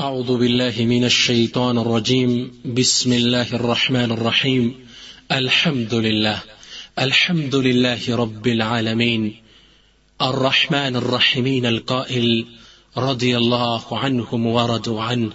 أعوذ بالله من الشيطان الرجيم. بسم الله الرحمن الرحيم. الحمد لله. الحمد لله رب العالمين. الرحمن الرحيمين القائل رضي الله عنهم ورضوا عنه.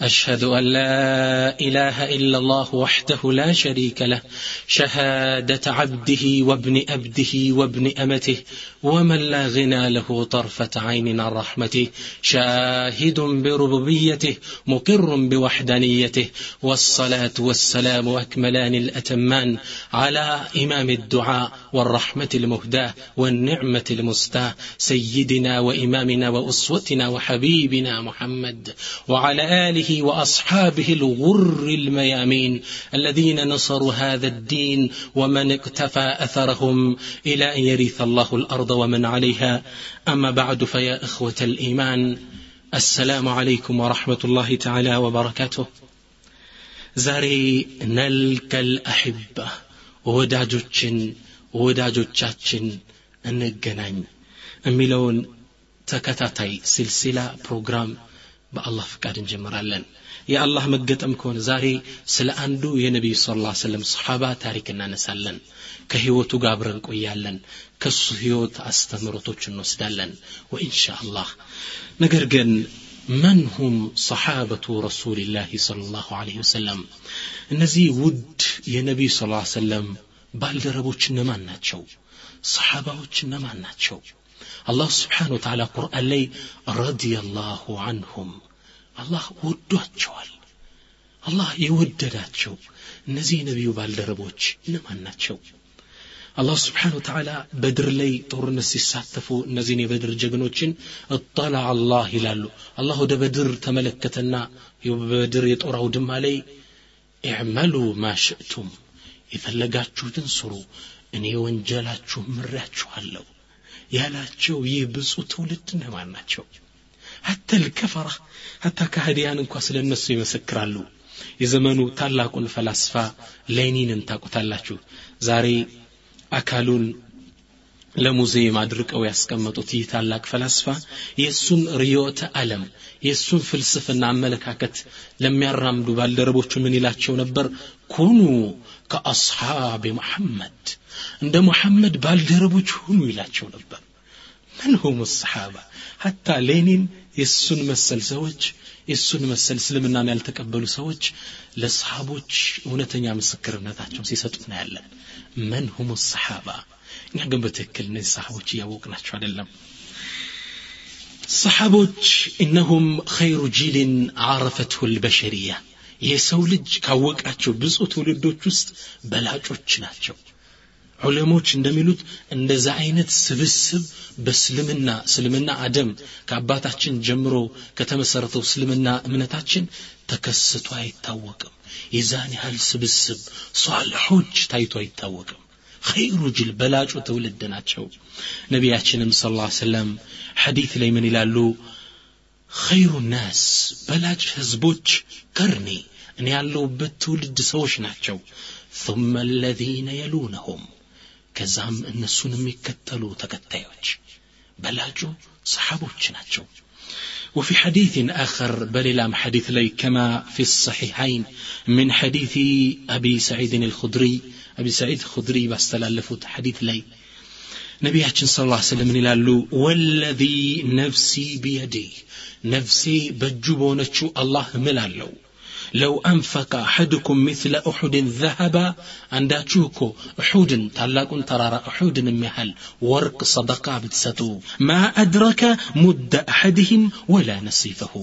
أشهد أن لا إله إلا الله وحده لا شريك له شهادة عبده وابن أبده وابن أمته ومن لا غنى له طرفة عين عن رحمته شاهد بربوبيته مقر بوحدانيته والصلاة والسلام أكملان الأتمان على إمام الدعاء والرحمة المهداة والنعمة المستاة سيدنا وإمامنا وأسوتنا وحبيبنا محمد وعلى آله وأصحابه الغر الميامين الذين نصروا هذا الدين ومن اقتفى أثرهم إلى أن يرث الله الأرض ومن عليها أما بعد فيا إخوة الإيمان السلام عليكم ورحمة الله تعالى وبركاته زاري نلك الأحبة ወዳጆችን ወዳጆቻችን እንገናኝ የሚለውን ተከታታይ ሲልሲላ ፕሮግራም በአላህ ፍቃድ እንጀምራለን። የአላህ መገጠም ከሆነ ዛሬ ስለ አንዱ የነቢዩ ስ ላ ስለም ሰሓባ ታሪክ እናነሳለን። ከህይወቱ ጋር አብረን ቆያለን ከሱ ህይወት አስተምሮቶች እንወስዳለን። ወኢንሻ ነገር ግን መን ሁም ሰሓበቱ ረሱልላህ صለ ላሁ ለ ወሰለም? እነዚህ ውድ የነቢዩ ስ ሰለም ባልደረቦች እነማን ናቸው? ሰሓባዎች እነማን ናቸው አላህ ስብሓን ወተዓላ ቁርአን ላይ ረዲየላሁ አንሁም አላህ ወዷቸዋል። አላህ የወደዳቸው እነዚህ የነቢዩ ባልደረቦች እነማን ናቸው? አላህ ስብሓን ወተዓላ በድር ላይ ጦርነት ሲሳተፉ እነዚህን የበድር ጀግኖችን እጠላ አላህ ይላሉ። አላህ ወደ በድር ተመለከተና በድር የጦር አውድማ ላይ እዕመሉ ማሽእቱም የፈለጋችሁትን ስሩ እኔ ወንጀላችሁ ምሬያችኋለሁ ያላቸው ይህ ብፁ ትውልድ እነማን ናቸው? ሀተ ልከፈራ ሀታ ካህዲያን እንኳ ስለ እነሱ ይመሰክራሉ። የዘመኑ ታላቁን ፈላስፋ ሌኒንን ታቁታላችሁ ዛሬ አካሉን ለሙዚየም አድርቀው ያስቀመጡት ይህ ታላቅ ፈላስፋ የእሱን ርዮተ ዓለም የእሱን ፍልስፍና አመለካከት ለሚያራምዱ ባልደረቦቹ ምን ይላቸው ነበር? ኩኑ ከአስሓብ መሐመድ እንደ ሙሐመድ ባልደረቦች ሁኑ ይላቸው ነበር ምን ሁም ሰሓባ ሀታ ሌኒን የእሱን መሰል ሰዎች የእሱን መሰል እስልምናን ያልተቀበሉ ሰዎች ለሰሓቦች እውነተኛ ምስክርነታቸውን ሲሰጡ እናያለን መን ሁም ሰሓባ እኛ ግን በትክክል እነዚህ ሰሓቦች እያወቅናቸው አይደለም ሰሓቦች እነሁም ኸይሩ ጂልን አረፈትሁ ልበሸሪያ የሰው ልጅ ካወቃቸው ብዙ ትውልዶች ውስጥ በላጮች ናቸው። ዑለሞች እንደሚሉት እንደዛ አይነት ስብስብ በእስልምና እስልምና አደም ከአባታችን ጀምሮ ከተመሰረተው እስልምና እምነታችን ተከስቶ አይታወቅም። የዛን ያህል ስብስብ ሷልሖች ታይቶ አይታወቅም። ኸይሩ ጅል በላጩ ትውልድ ናቸው። ነቢያችንም ስ ላ ሰለም ሐዲት ላይ ምን ይላሉ ኸይሩ ናስ በላጭ ህዝቦች ከርኔ እኔ ያለውበት ትውልድ ሰዎች ናቸው ثم الذين يلونهم ከዛም እነሱን የሚከተሉ ተከታዮች በላጩ ሰሓቦች ናቸው وفي حديث آخر بل لام حديث لي كما في الصحيحين من حديث أبي سعيد الخدري أبي سعيد الخدري باستلالفوت حديث لي ነቢያችን ስ ላ ስለም ይላሉ ወለዚ ነፍሲ ቢየዲ ነፍሴ በእጁ በሆነችው አላህ እምላለሁ ለው አንፈቀ አሐድኩም ምስለ እሑድን ዘሀባ አንዳችሁ እኮ እሑድን ታላቁን ተራራ እሑድን የሚያህል ወርቅ ሰደቃ ብትሰጡ ማ አድረከ ሙደ አሐድህም ወላ ነሲፈሁ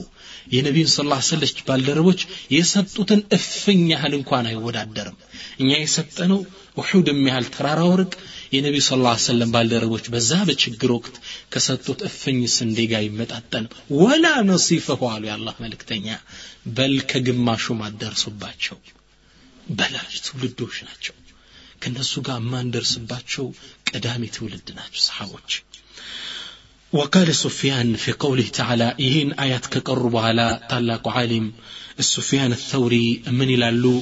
የነቢዩን ስ ላ ሰለች ባልደረቦች የሰጡትን እፍኝ ያህል እንኳን አይወዳደርም እኛ የሰጠነው ውሑድ የሚያህል ተራራ ወርቅ የነቢዩ ስ ላ ሰለም ባልደረቦች በዛ በችግር ወቅት ከሰጡት እፍኝ ስንዴ ጋር ይመጣጠን ወላ ነሲፈሁ አሉ የአላህ መልእክተኛ በል ከግማሹም አደርሱባቸው በላጭ ትውልዶች ናቸው ከእነሱ ጋር የማንደርስባቸው ቀዳሚ ትውልድ ናቸው ሰሓቦች وقال سفيان في قوله تعالى يهين آيات كقرب على طلاق عالم السفيان الثوري من يلالو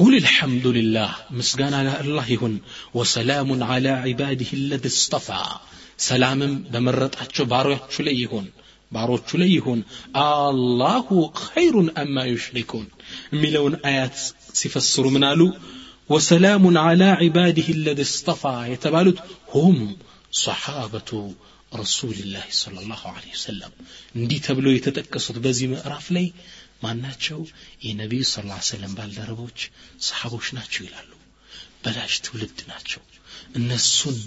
قل الحمد لله مسجان على الله هن وسلام على عباده الذي اصطفى سلام بمرت أتشو بارو يحشو ليهن ባሮቹ ላይ ይሁን አላሁ ኸይሩን አማ ዩሽሪኩን የሚለውን አያት ሲፈስሩ ምን አሉ ወሰላሙን ዓላ ዒባዲህ ለዚ እስጠፋ የተባሉት ሁም ሰሓበቱ ረሱልላህ ለ ላሁ ወሰለም እንዲህ ተብለው የተጠቀሱት በዚህ ምዕራፍ ላይ ማናቸው? የነቢዩ ስ ላ ሰለም ባልደረቦች ሰሓቦች ናቸው ይላሉ። በላሽ ትውልድ ናቸው። እነሱን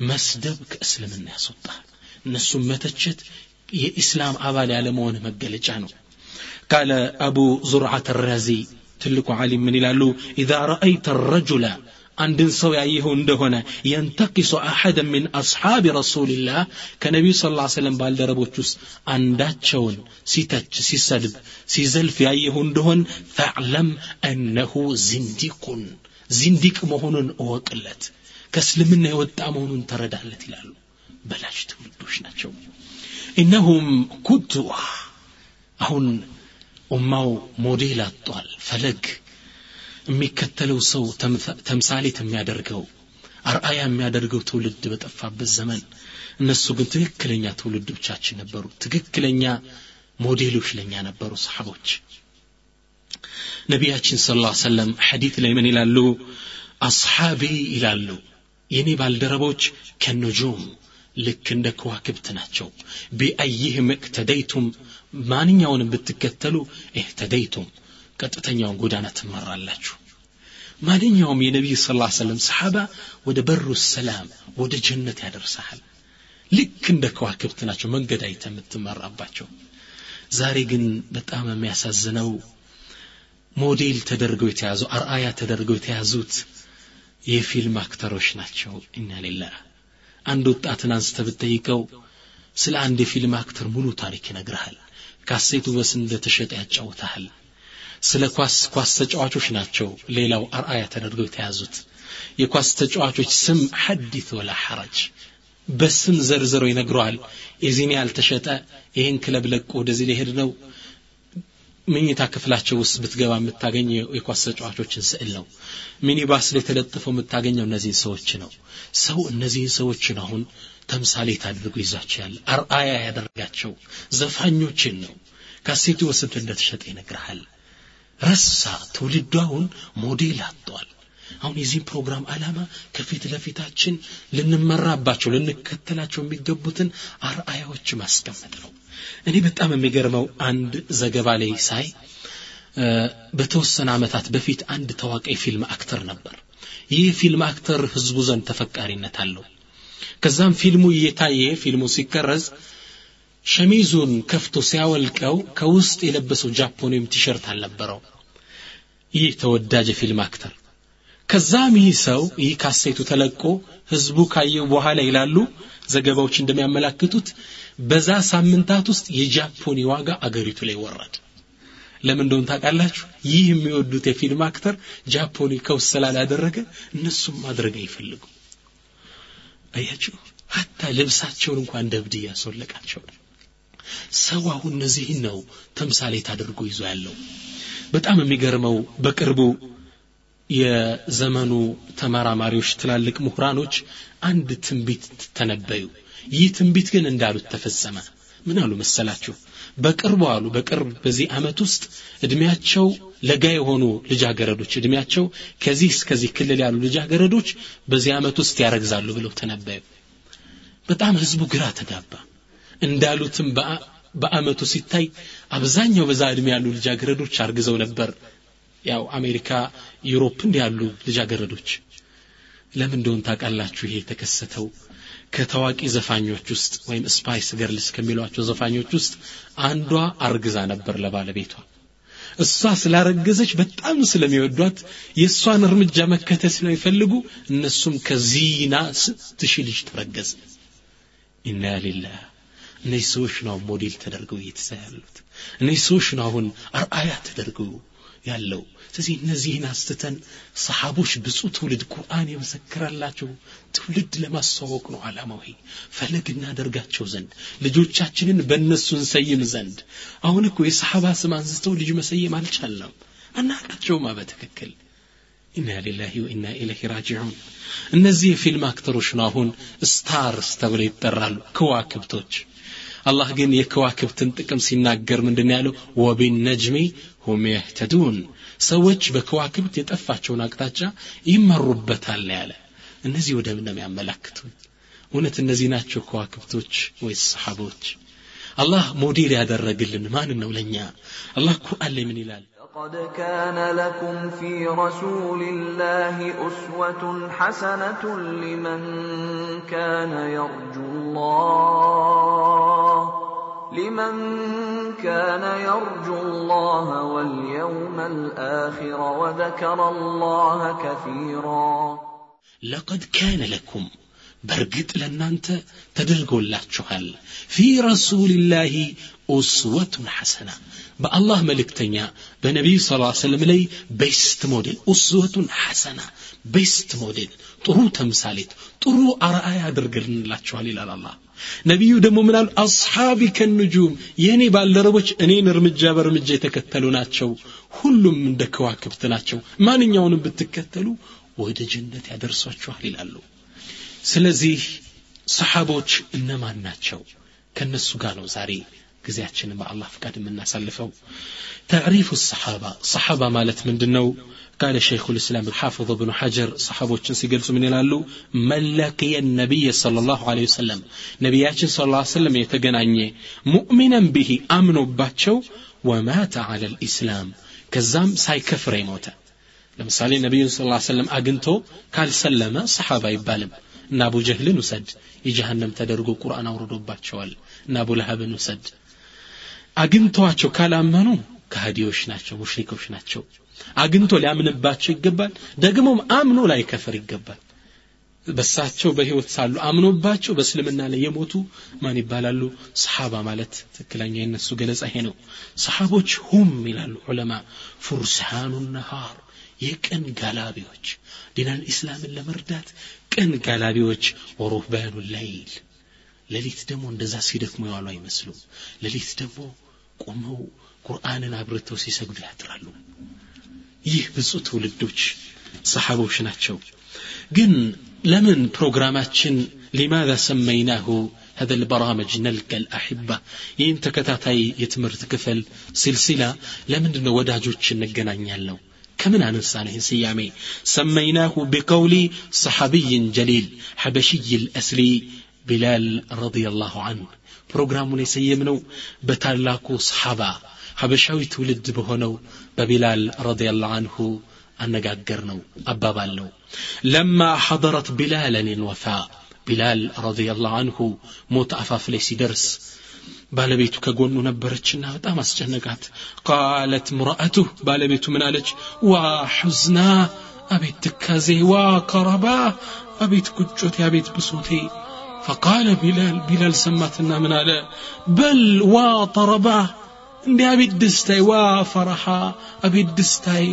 መስደብ ከእስልምና ያስወጣል። እነሱን መተቸት የኢስላም አባል ያለመሆን መገለጫ ነው። ቃለ አቡ ዙርዓት ራዚ ትልቁ ዓሊም ምን ይላሉ? ኢዛ ረአይተ ረጁላ አንድን ሰው ያየኸው እንደሆነ የንተቂሱ አሐደን ምን አስሓቢ ረሱልላህ ከነቢዩ ስ ላ ሰለም ባልደረቦች ውስጥ አንዳቸውን ሲተች ሲሰድብ ሲዘልፍ ያየኸው እንደሆን ፈዕለም አነሁ ዝንዲቁን ዚንዲቅ መሆኑን እወቅለት ከእስልምና የወጣ መሆኑን ተረዳለት ይላሉ በላሽ ትውልዶች ናቸው ኢነሁም ኩድዋ አሁን ኡማው ሞዴል አጧል ፈለግ የሚከተለው ሰው ተምሳሌት የሚያደርገው አርአያ የሚያደርገው ትውልድ በጠፋበት ዘመን እነሱ ግን ትክክለኛ ትውልዶቻችን ነበሩ። ትክክለኛ ሞዴሎች ለኛ ነበሩ ሰሓቦች። ነቢያችን ስለ ላ ሰለም ሐዲት ላይ ምን ይላሉ? አስሓቢ ይላሉ። የኔ ባልደረቦች ከነጆም ልክ እንደ ከዋክብት ናቸው። ቢአይህም እቅተደይቱም ማንኛውንም ብትከተሉ እህተደይቱም ቀጥተኛውን ጎዳና ትመራላችሁ። ማንኛውም የነቢይ ስ ላ ሰለም ሰሓባ ወደ በሩ ሰላም ወደ ጀነት ያደርሰሃል ልክ እንደ ከዋክብት ናቸው መንገድ አይተ የምትመራባቸው። ዛሬ ግን በጣም የሚያሳዝነው ሞዴል ተደርገው የተያዙ አርአያ ተደርገው የተያዙት የፊልም actor ኦች ናቸው። إنا لله። አንድ ወጣትን አንስተ ብትጠይቀው ስለ አንድ የፊልም actor ሙሉ ታሪክ ይነግርሃል። ካሴቱ በስ እንደተሸጠ ያጫውታሃል ስለ ኳስ ኳስ ተጫዋቾች ናቸው ሌላው አርአያ ተደርገው የተያዙት። የኳስ ተጫዋቾች ስም ሐዲት ወላ ሐረጅ። በስም ዘርዝረው ይነግረዋል። የዚህን ያልተሸጠ ይህን ክለብ ለቆ ወደዚህ ሊሄድ ነው። መኝታ ክፍላቸው ውስጥ ብትገባ የምታገኘው የኳስ ተጫዋቾችን ስዕል ነው። ሚኒባስ ላይ ተለጥፈው የምታገኘው እነዚህን ሰዎች ነው። ሰው እነዚህን ሰዎችን አሁን ተምሳሌት አድርጎ ይዛቸዋል አርአያ ያደረጋቸው ዘፋኞችን ነው። ካሴቱ ወስድ እንደተሸጠ ይነግርሃል ረሳ ትውልዱ አሁን ሞዴል አጥቷል። አሁን የዚህም ፕሮግራም ዓላማ ከፊት ለፊታችን ልንመራባቸው ልንከተላቸው የሚገቡትን አርአያዎች ማስቀመጥ ነው። እኔ በጣም የሚገርመው አንድ ዘገባ ላይ ሳይ በተወሰነ ዓመታት በፊት አንድ ታዋቂ ፊልም actor ነበር። ይህ ፊልም actor ህዝቡ ዘንድ ተፈቃሪነት አለው። ከዛም ፊልሙ እየታየ ፊልሙ ሲቀረጽ ሸሚዙን ከፍቶ ሲያወልቀው ከውስጥ የለበሰው ጃፖን ቲሸርት አልነበረው። ይህ ተወዳጅ የፊልም actor። ከዛም ይህ ሰው ይህ ካሴቱ ተለቆ ህዝቡ ካየው በኋላ ይላሉ ዘገባዎች እንደሚያመላክቱት በዛ ሳምንታት ውስጥ የጃፖኒ ዋጋ አገሪቱ ላይ ወረድ ለምን እንደሆን ታውቃላችሁ? ይህ የሚወዱት የፊልም actor ጃፖኒ ከውስጥ ስላላደረገ እነሱም ማድረግ አይፈልጉ አያችሁ ሀታ ልብሳቸውን እንኳን እንደ እብድ እያስወለቃቸው ሰው አሁን እነዚህን ነው ተምሳሌት አድርጎ ይዞ ያለው። በጣም የሚገርመው በቅርቡ የዘመኑ ተመራማሪዎች ትላልቅ ምሁራኖች አንድ ትንቢት ተነበዩ። ይህ ትንቢት ግን እንዳሉት ተፈጸመ። ምን አሉ መሰላችሁ? በቅርቡ አሉ። በቅርብ በዚህ አመት ውስጥ እድሜያቸው ለጋ የሆኑ ልጃገረዶች እድሜያቸው ከዚህ እስከዚህ ክልል ያሉ ልጃገረዶች በዚህ አመት ውስጥ ያረግዛሉ ብለው ተነበዩ። በጣም ህዝቡ ግራ ተጋባ እንዳሉትም በአመቱ ሲታይ አብዛኛው በዛ እድሜ ያሉ ልጃገረዶች አርግዘው ነበር። ያው አሜሪካ Europe እንዲ ያሉ ልጃገረዶች። ለምን እንደሆን ታውቃላችሁ? ይሄ የተከሰተው ከታዋቂ ዘፋኞች ውስጥ ወይም Spice Girls ከሚሏቸው ዘፋኞች ውስጥ አንዷ አርግዛ ነበር ለባለቤቷ። እሷ ስላረገዘች በጣም ስለሚወዷት የእሷን እርምጃ መከተል ስለሚፈልጉ እነሱም ከዚና ስት ሺህ ልጅ ተረገዘ ኢና ሊላህ እነዚህ ሰዎች ነው ሞዴል ተደርገው እየተሳ ያሉት። እነዚህ ሰዎች ነው አሁን አርአያ ተደርገው ያለው። ስለዚህ እነዚህን አስትተን ሰሓቦች ብፁ ትውልድ ቁርአን የመሰከረላቸው ትውልድ ለማስተዋወቅ ነው አላማው ይሄ። ፈለግ እናደርጋቸው ዘንድ ልጆቻችንን በእነሱ እንሰይም ዘንድ። አሁን እኮ የሰሓባ ስም አንስተው ልጅ መሰየም አልቻልንም አናቃቸውማ በትክክል إنا لله وإنا إليه راجعون። እነዚህ የፊልም actor ኦች ነው አሁን stars ተብለው ይጠራሉ። ከዋክብቶች አላህ ግን የከዋክብትን ጥቅም ሲናገር ምንድን ያለው ወቢነጅሚ ሁም የህተዱን ሰዎች በከዋክብት የጠፋቸውን አቅጣጫ ይመሩበታል ያለ እነዚህ ወደ ምን ነው የሚያመላክቱን እውነት እነዚህ ናቸው ከዋክብቶች ወይስ ሰሓቦች አላህ ሞዴል ያደረግልን ማን ነው ለእኛ አላህ ቁርአን ላይ ምን ይላል لقد كان لكم في رسول الله أسوة حسنة لمن كان يرجو الله لمن كان يرجو الله واليوم الآخر وذكر الله كثيرا لقد كان لكم በእርግጥ ለእናንተ ተደርጎላችኋል ፊ ረሱልላሂ ኡስወቱን ሐሰና በአላህ መልእክተኛ በነቢዩ ስ ሰለም ላይ ቤስት ሞዴል ኡስወቱን ሐሰና ቤስት ሞዴል ጥሩ ተምሳሌት ጥሩ አርአያ አድርገንላችኋል ይላል አላህ ነቢዩ ደግሞ ምናሉ አስሓቢ ከንጁም የእኔ ባልደረቦች እኔን እርምጃ በእርምጃ የተከተሉ ናቸው ሁሉም እንደ ከዋክብት ናቸው ማንኛውንም ብትከተሉ ወደ ጀነት ያደርሷችኋል ይላሉ። ስለዚህ ሰሓቦች እነማን ናቸው? ከነሱ ጋር ነው ዛሬ ጊዜያችንን በአላህ ፍቃድ የምናሳልፈው። ተዕሪፉ ሰሓባ ሰሓባ ማለት ምንድን ነው قال شيخ الإسلام الحافظ بن حجر صحابة سيقلت من يلالو من لقي النبي صلى الله عليه وسلم نبياتي صلى الله عليه وسلم يتقنعني مؤمنا به أمن باتشو ومات على الإسلام كزام ساي كفر يموت ለምሳሌ ነቢዩን ስ ሰለም አግኝቶ ካልሰለመ ሰሓባ አይባልም እና አቡ ጀህልን ውሰድ የጀሃነም ተደርጎ ቁርአን አውርዶባቸዋል እና አቡ ለሀብን ውሰድ አግኝተዋቸው ካላመኑ ከሃዲዎች ናቸው ሙሽሪኮች ናቸው አግኝቶ ሊያምንባቸው ይገባል። ደግሞም አምኖ ላይ ከፍር ይገባል። በሳቸው በህይወት ሳሉ አምኖባቸው በእስልምና ላይ የሞቱ ማን ይባላሉ? ሰሓባ ማለት ትክክለኛ የነሱ ገለጻ ይሄ ነው። ሰሓቦች ሁም ይላሉ ዑለማ ፉርሳኑ ነሃር የቀን ጋላቢዎች። ዲናል ኢስላምን ለመርዳት ቀን ጋላቢዎች ወሩህባኑ ላይል ሌሊት ደግሞ እንደዛ ሲደክሙ የዋሉ አይመስሉም። ሌሊት ደግሞ ቆመው ቁርአንን አብርተው ሲሰግዱ ያድራሉ ይህ ብፁ ትውልዶች ሰሓቦች ናቸው። ግን ለምን ፕሮግራማችን ሊማذ ሰመይናሁ هذا البرامج نلقى الأحبة ይህን يتمرت كفل سلسلة لمن ለምንድን ነው ወዳጆች እንገናኛለሁ كمن عن إنسان سيامي سميناه بقولي صحابي جليل حبشي الأسلي بلال رضي الله عنه بروغرام ليس بتالاكو صحابا ሀበሻዊ ትውልድ በሆነው በቢላል ረዲየላሁ አንሁ አነጋገር ነው አባባል ነው ለማ ሐضረት ቢላለን ልወፋ ቢላል ረዲየላሁ አንሁ ሞት አፋፍ ላይ ሲደርስ ባለቤቱ ከጎኑ ነበረችና በጣም አስጨነቃት ቃለት ምርአቱ ባለቤቱ ምን አለች ዋ ሑዝና አቤት ትካዜ ዋ ከረባ አቤት ቁጮቴ አቤት ብሶቴ فقال بلال بلال سمتنا من على بل وطرباه እንዲህ አቤት ደስታዬ ዋ ፈረሃ አቤት ደስታዬ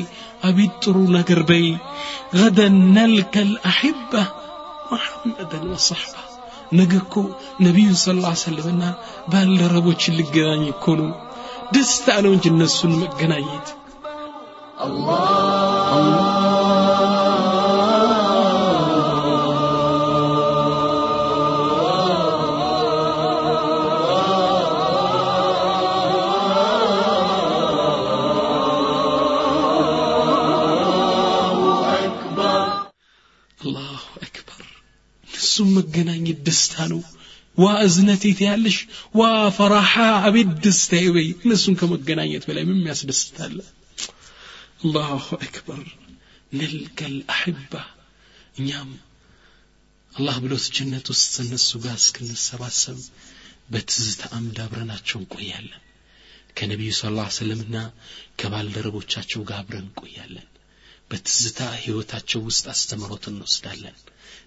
አቤት ጥሩ ነገር በይ ገደን ነልከ ልአሕባ ሙሐመደን ወሰሕባ ነገ እኮ ነቢዩን ስ ላ ሰለምና ባልደረቦችን ልገናኝ እኮ ነው ደስታ ነው እንጂ እነሱን መገናኘት አላሁ እነሱም መገናኘት ደስታ ነው። ዋ እዝነቴት ያለሽ? ዋ ፈራሓ አቤት ደስታ በይ እነሱን ከመገናኘት በላይ ምን ያስደስታለ አላሁ አክበር። ነልቀ ልአሕባ እኛም አላህ ብሎት ጀነት ውስጥ እነሱ ጋር እስክንሰባሰብ በትዝታ አምድ አብረናቸው እንቆያለን። ከነቢዩ ስ ላ ሰለምና ከባልደረቦቻቸው ጋር አብረን እንቆያለን። በትዝታ ህይወታቸው ውስጥ አስተምሮት እንወስዳለን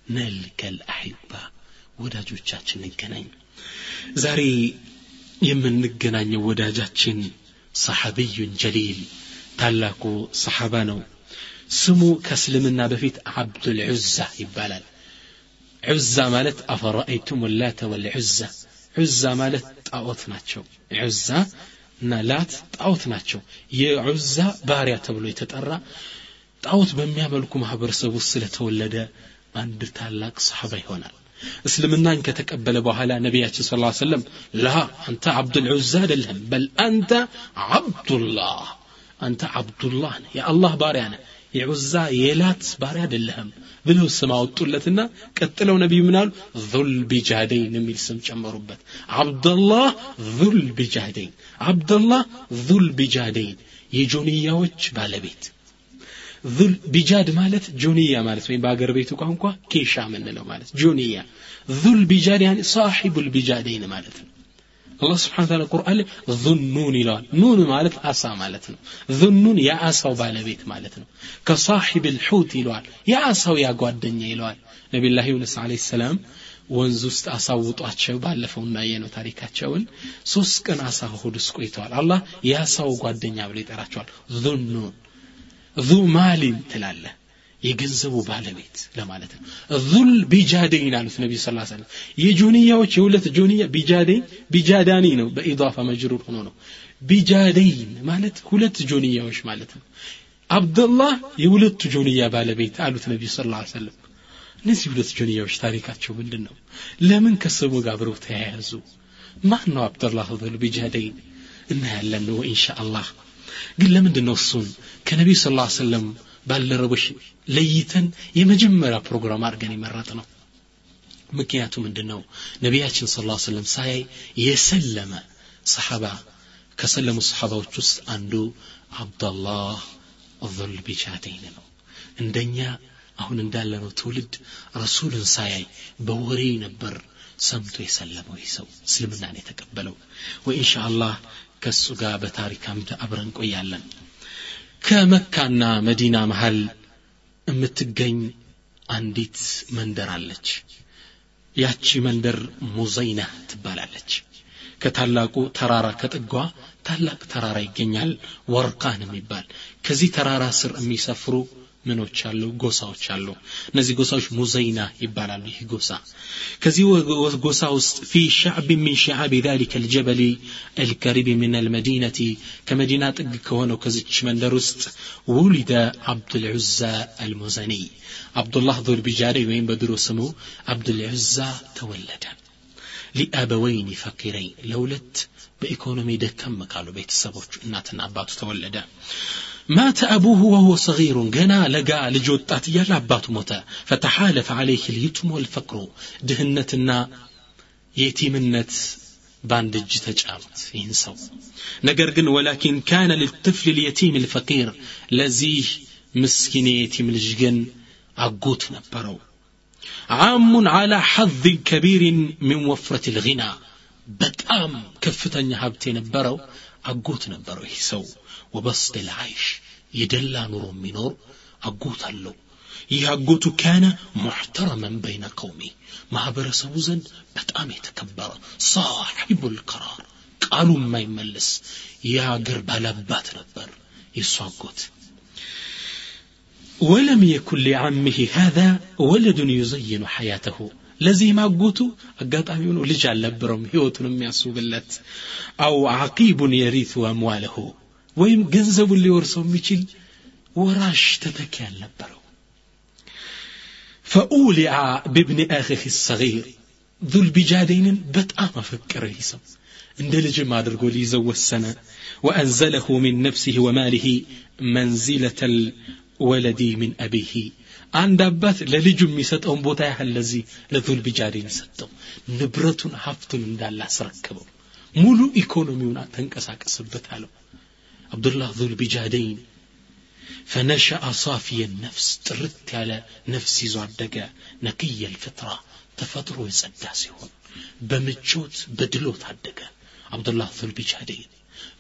ነልከል አሒባ ወዳጆቻችን እንገናኝ። ዛሬ የምንገናኘው ወዳጃችን ሰሐቢዩን ጀሊል ታላቁ ሰሐባ ነው። ስሙ ከእስልምና በፊት አብዱልዑዛ ይባላል። ዑዛ ማለት አፈራአይቱም ላተ ወልዑዛ። ዑዛ ማለት ጣዖት ናቸው። ዑዛ እና ላት ጣዖት ናቸው። የዑዛ ባሪያ ተብሎ የተጠራ ጣዖት በሚያመልኩ ማህበረሰብ ውስጥ ስለተወለደ አንድ ታላቅ ሰሐባ ይሆናል እስልምናን ከተቀበለ በኋላ ነቢያችን ስ ሰለም ላ አንተ አብዱልዑዛ አይደለህም በል አንተ አብዱላህ አንተ አብዱላህ ነህ የአላህ ባሪያ ነህ የዑዛ የላት ባሪያ አይደለህም ብለው ስም አወጡለትና ቀጥለው ነቢዩ ምናሉ ዙል ቢጃደይን የሚል ስም ጨመሩበት አብደላህ ዙል ቢጃደይን አብደላህ ዙል ቢጃደይን የጆንያዎች ባለቤት ዙል ቢጃድ ማለት ጆንያ ማለት ወይም በአገር ቤቱ ቋንቋ ኬሻ ምንለው ማለት ጆንያ ዙል ቢጃድ يعني صاحب البجادين ማለት ነው። አላህ سبحانه وتعالى ቁርአን ዙኑን ይለዋል። نون ማለት አሳ ማለት ነው። ዙኑን የአሳው ባለቤት ማለት ነው። كصاحب الحوت ይለዋል። የአሳው ያጓደኛ ይለዋል። ነቢላህ ዩኑስ አለ ሰላም ወንዝ ውስጥ አሳ ውጧቸው ባለፈው እናየነው ታሪካቸውን ሶስት ቀን አሳ ሆድ ውስጥ ቆይተዋል። አላህ የአሳው ጓደኛ ብሎ ይጠራቸዋል። ዙኑን ዙ ማሊን ትላለህ። የገንዘቡ ባለቤት ለማለት ነው። ዙል ቢጃደይን አሉት ነቢ ስ ሰለም የጆንያዎች የሁለት ጆንያ بجادين بجادان ነው። በ إضافة مجرور ሆኖ ነው። بجادين ማለት ሁለት ጆንያዎች ማለት ነው። አብደላህ የሁለቱ ጆንያ ባለቤት አሉት ነቢ ስ ሰለም እነዚህ ሁለት ጆንያዎች ታሪካቸው ምንድን ነው ለምን ከስሙ ጋር አብረው ተያያዙ? ማን ነው አብደላህ ዙል ቢጃደይን? እናያለን ነው ኢንሻ አላህ ግን ለምንድን ነው እሱን ከነቢዩ ስ ሰለም ባልደረቦች ለይተን የመጀመሪያ ፕሮግራም አድርገን የመረጥነው ምክንያቱ ምንድን ነው ነቢያችን ስ ላ ስለም ሳያይ የሰለመ ሰሓባ ከሰለሙ ሰሓባዎች ውስጥ አንዱ አብደላህ ዙል ቢጃደይን ነው። እንደኛ አሁን እንዳለነው ትውልድ ረሱልን ሳያይ በወሬ ነበር ሰምቶ የሰለመው ይህ ሰው። እስልምናን የተቀበለው። ወኢንሻ አላህ ከእሱ ጋር በታሪክ አምድ አብረን ቆያለን። ከመካና መዲና መሃል የምትገኝ አንዲት መንደር አለች። ያቺ መንደር ሙዘይና ትባላለች። ከታላቁ ተራራ ከጥጓ ታላቅ ተራራ ይገኛል። ወርቃን የሚባል። ከዚህ ተራራ ስር የሚሰፍሩ ምኖች አሉ ጎሳዎች አሉ እነዚህ ጎሳዎች ሙዘይና ይባላሉ ይህ ጎሳ ከዚህ ጎሳ ውስጥ ፊ ሻዕብ ሚን ሸዓብ ذلك الجبل الكريب من المدينة كمدينة ጥግ ከሆነው ከዚች መንደር ውስጥ ውሊደ አብዱልዑዛ አልሙዘኒ አብዱላህ ዙልቢጃሪ ወይም በድሮ ስሙ አብዱልዑዛ ተወለደ ሊአበወይን ፈቂረይን ለሁለት በኢኮኖሚ ደከም ካሉ ቤተሰቦቹ እናትና አባቱ ተወለደ مات أبوه وهو صغير جنا لقى لجوت أتيا لعبات موتا فتحالف عليه اليتم والفقر. دهنتنا يتيمنة باند جتجامت ينسو نقرقن ولكن كان للطفل اليتيم الفقير لزيه مسكين يتيم الجن أقوت نبرو عام على حظ كبير من وفرة الغنى بتأم كفتن يهبتين نبرو አጎት ነበረው ይህ ሰው ወበስጥ ልዓይሽ የደላ ኑሮ የሚኖር አጎት አለው ይህ አጎቱ ካነ ሙሕተረመን በይነ ቀውሚ ማህበረሰቡ ዘንድ በጣም የተከበረ ሳሒቡ ልከራር ቃሉ የማይመለስ የሀገር ባላባት ነበር የእሱ አጎት ولم يكن لعمه هذا ولد يزين حياته ለዚህም አጎቱ አጋጣሚ ሆኖ ልጅ አልነበረውም ህይወቱን የሚያስውብለት አው ዓቂቡን የሪቱ አምዋለሁ ወይም ገንዘቡን ሊወርሰው የሚችል ወራሽ ተተኪ አልነበረው ፈኡሊዓ ብብን አኺህ ሰጊር ዙልቢጃደይንን በጣም አፈቀረ ይህ ሰው እንደ ልጅም አድርጎ ሊይዘው ወሰነ ወአንዘለሁ ሚን ነፍሲህ ወማሊህ መንዚለተ ወለዲ ሚን አቢህ አንድ አባት ለልጁ የሚሰጠውን ቦታ ያህል ለዚህ ለዙልቢጃዴን ሰጠው ንብረቱን ሀብቱን እንዳለ አስረክበው ሙሉ ኢኮኖሚውን ተንቀሳቀስበት አለው አብዱላህ ዙልቢጃደይን ፈነሸአ ሳፊየ ነፍስ ጥርት ያለ ነፍስ ይዞ አደገ ነክየ ልፍጥራ ተፈጥሮ የጸዳ ሲሆን በምቾት በድሎት አደገ አብዱላህ ዙልቢጃደይን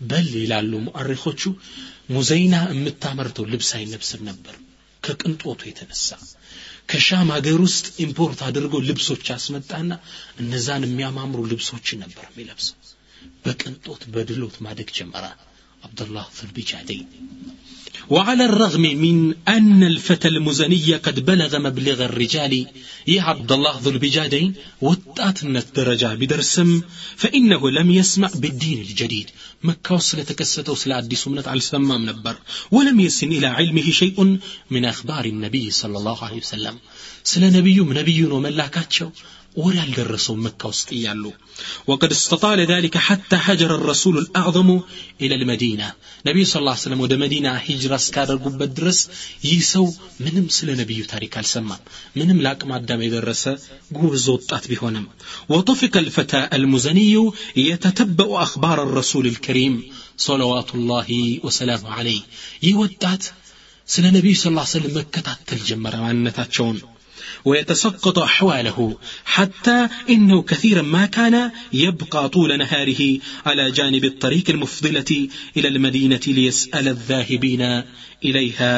በል ይላሉ ሙአሪኾቹ ሙዘይና የምታመርተው ልብስ አይለብስም ነበር ከቅንጦቱ የተነሳ ከሻም ሀገር ውስጥ import አድርጎ ልብሶች አስመጣና እነዛን የሚያማምሩ ልብሶችን ነበር የሚለብሰው። በቅንጦት በድሎት ማደግ ጀመረ አብዱላህ ዙልቢጃደይን وعلى الرغم من أن الفتى المزني قد بلغ مبلغ الرجال يا عبد الله ذو البجادين وطاتنت درجة بدرسم فإنه لم يسمع بالدين الجديد. مكة وصلة كستو سلا عديس منت على السمام نبر ولم يسن إلى علمه شيء من أخبار النبي صلى الله عليه وسلم. سلا نبي نبي وملاكاتشو ወሬ አልደረሰው መካ ውስጥ እያሉ وقد استطال ذلك حتى هجر الرسول الأعظم إلى المدينة نبي صلى الله عليه وسلم ወደ መዲና ሂጅራ እስካደርጉበት ድረስ ይህ ሰው ምንም ስለ ነቢዩ ታሪክ አልሰማም ምንም ለአቅመ አዳም የደረሰ ጉብዝ ወጣት ቢሆንም وطفق الفتى المزني يتتبع أخبار الرسول الكريم صلوات الله وسلامه عليه ይህ ወጣት ስለ ነቢዩ ስ ሰለም መከታተል ጀመረ ማንነታቸውን ويتسقط أحواله حتى إنه كثيرا ما كان يبقى طول نهاره على جانب الطريق المفضلة إلى المدينة ليسأل الذاهبين إليها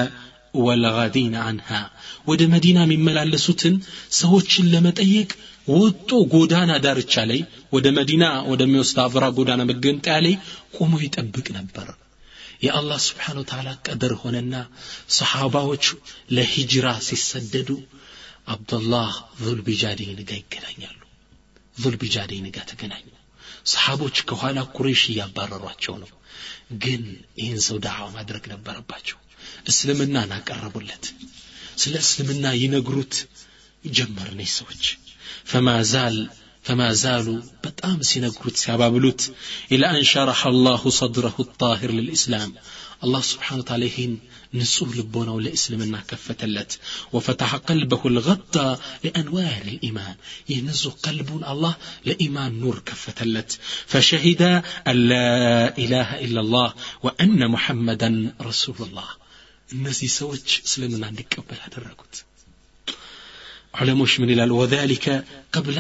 والغادين عنها ወደ መዲና የሚመላለሱትን ሰዎችን ለመጠየቅ ወጦ ጎዳና ዳርቻ ላይ ወደ መዲና ወደሚወስድ አብራ ጎዳና መገንጠያ ላይ ቆሞ ይጠብቅ ነበር የአላህ ስብሓን ወተዓላ ቀደር ሆነና ሰሓባዎች ለሂጅራ ሲሰደዱ አብዱላህ ዙልቢጃዴን ጋር ይገናኛሉ። ዙልቢጃዴን ጋር ተገናኙ። ሰሓቦች ከኋላ ቁሬሽ እያባረሯቸው ነው። ግን ይህን ሰው ዳዕዋ ማድረግ ነበረባቸው። እስልምናን አቀረቡለት ስለ እስልምና ይነግሩት ጀመር ነች ሰዎች። ፈማዛሉ በጣም ሲነግሩት ሲያባብሉት ኢላ አንሸረሐ አላሁ ሰድረሁ ጣሂር ልልእስላም الطاهر للإسلام الله سبحانه وتعالى هين نسوه لبونا ولإسلامنا كفتلت وفتح قلبه الغطى لأنوار الإيمان ينزو قلبون الله لإيمان نور كفتلت فشهد أن لا إله إلا الله وأن محمدا رسول الله الناس سوتش سلمنا عندك قبل هذا الرقود علموش من الال وذلك قبل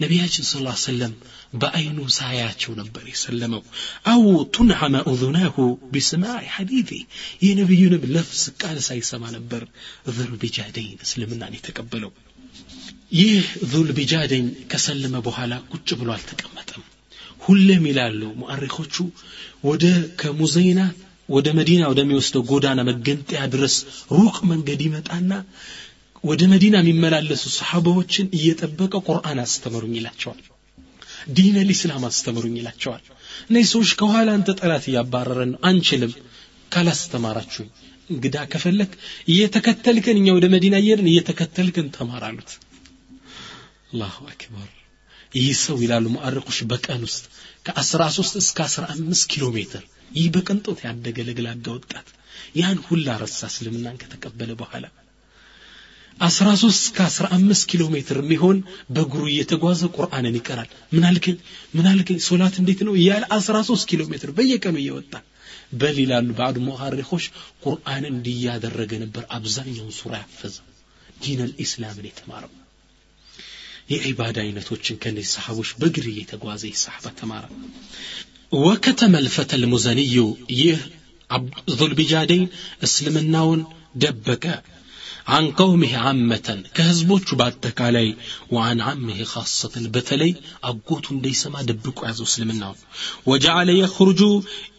ነቢያችን ስለ ላ ሰለም በአይኑ ሳያቸው ነበር የሰለመው። አው ቱንሐመ ኡዙናሁ ቢስማዕ ሐዲቴ የነቢዩንም ለፍስ ቃል ሳይሰማ ነበር ዙልቢጃደይን እስልምናን የተቀበለው። ይህ ዙልቢጃደኝ ከሰለመ በኋላ ቁጭ ብሎ አልተቀመጠም። ሁሌም ይላሉ ሙአሪኮቹ ወደ ከሙዘይና ወደ መዲና ወደሚወስደው ጎዳና መገንጠያ ድረስ ሩቅ መንገድ ይመጣና ወደ መዲና የሚመላለሱ ሰሓባዎችን እየጠበቀ ቁርአን አስተምሩኝ ይላቸዋል። ዲን ልእስላም አስተምሩኝ ይላቸዋል። እነዚህ ሰዎች ከኋላ አንተ ጠላት እያባረረን ነው። አንችልም። ካላስተማራችሁኝ እንግዳ ከፈለክ እየተከተልከን እኛ ወደ መዲና እየሄድን እየተከተልከን ተማራሉት አላሁ አክበር። ይህ ሰው ይላሉ ሙአርቆች በቀን ውስጥ ከ13 እስከ 15 ኪሎ ሜትር ይህ በቅንጦት ያደገ ለግላጋ ወጣት ያን ሁላ ረሳ እስልምናን ከተቀበለ በኋላ 13 እስከ 15 ኪሎ ሜትር የሚሆን በእግሩ እየተጓዘ ቁርአንን ይቀራል። ምን አልከኝ? ሶላት እንዴት ነው እያለ 13 ኪሎ ሜትር በየቀኑ እየወጣ በል ይላሉ ባዕድ ሙሐሪኮች ቁርአንን እንዲያደረገ ነበር። አብዛኛውን ሱራ ያፈዘው ዲን አልኢስላምን የተማረው የዒባዳ አይነቶችን ከነዚህ ሰሓቦች በእግር እየተጓዘ ሰሓባ ተማረ። ወከተመ ልፈተ ልሙዘንዩ ይህ ዙልቢጃደይን እስልምናውን ደበቀ عن قومه عامة كهزبوش بعد تكالي وعن عمه خاصة البتلي أبقوت ليس ما دبكو عز وسلمنا وجعل يخرج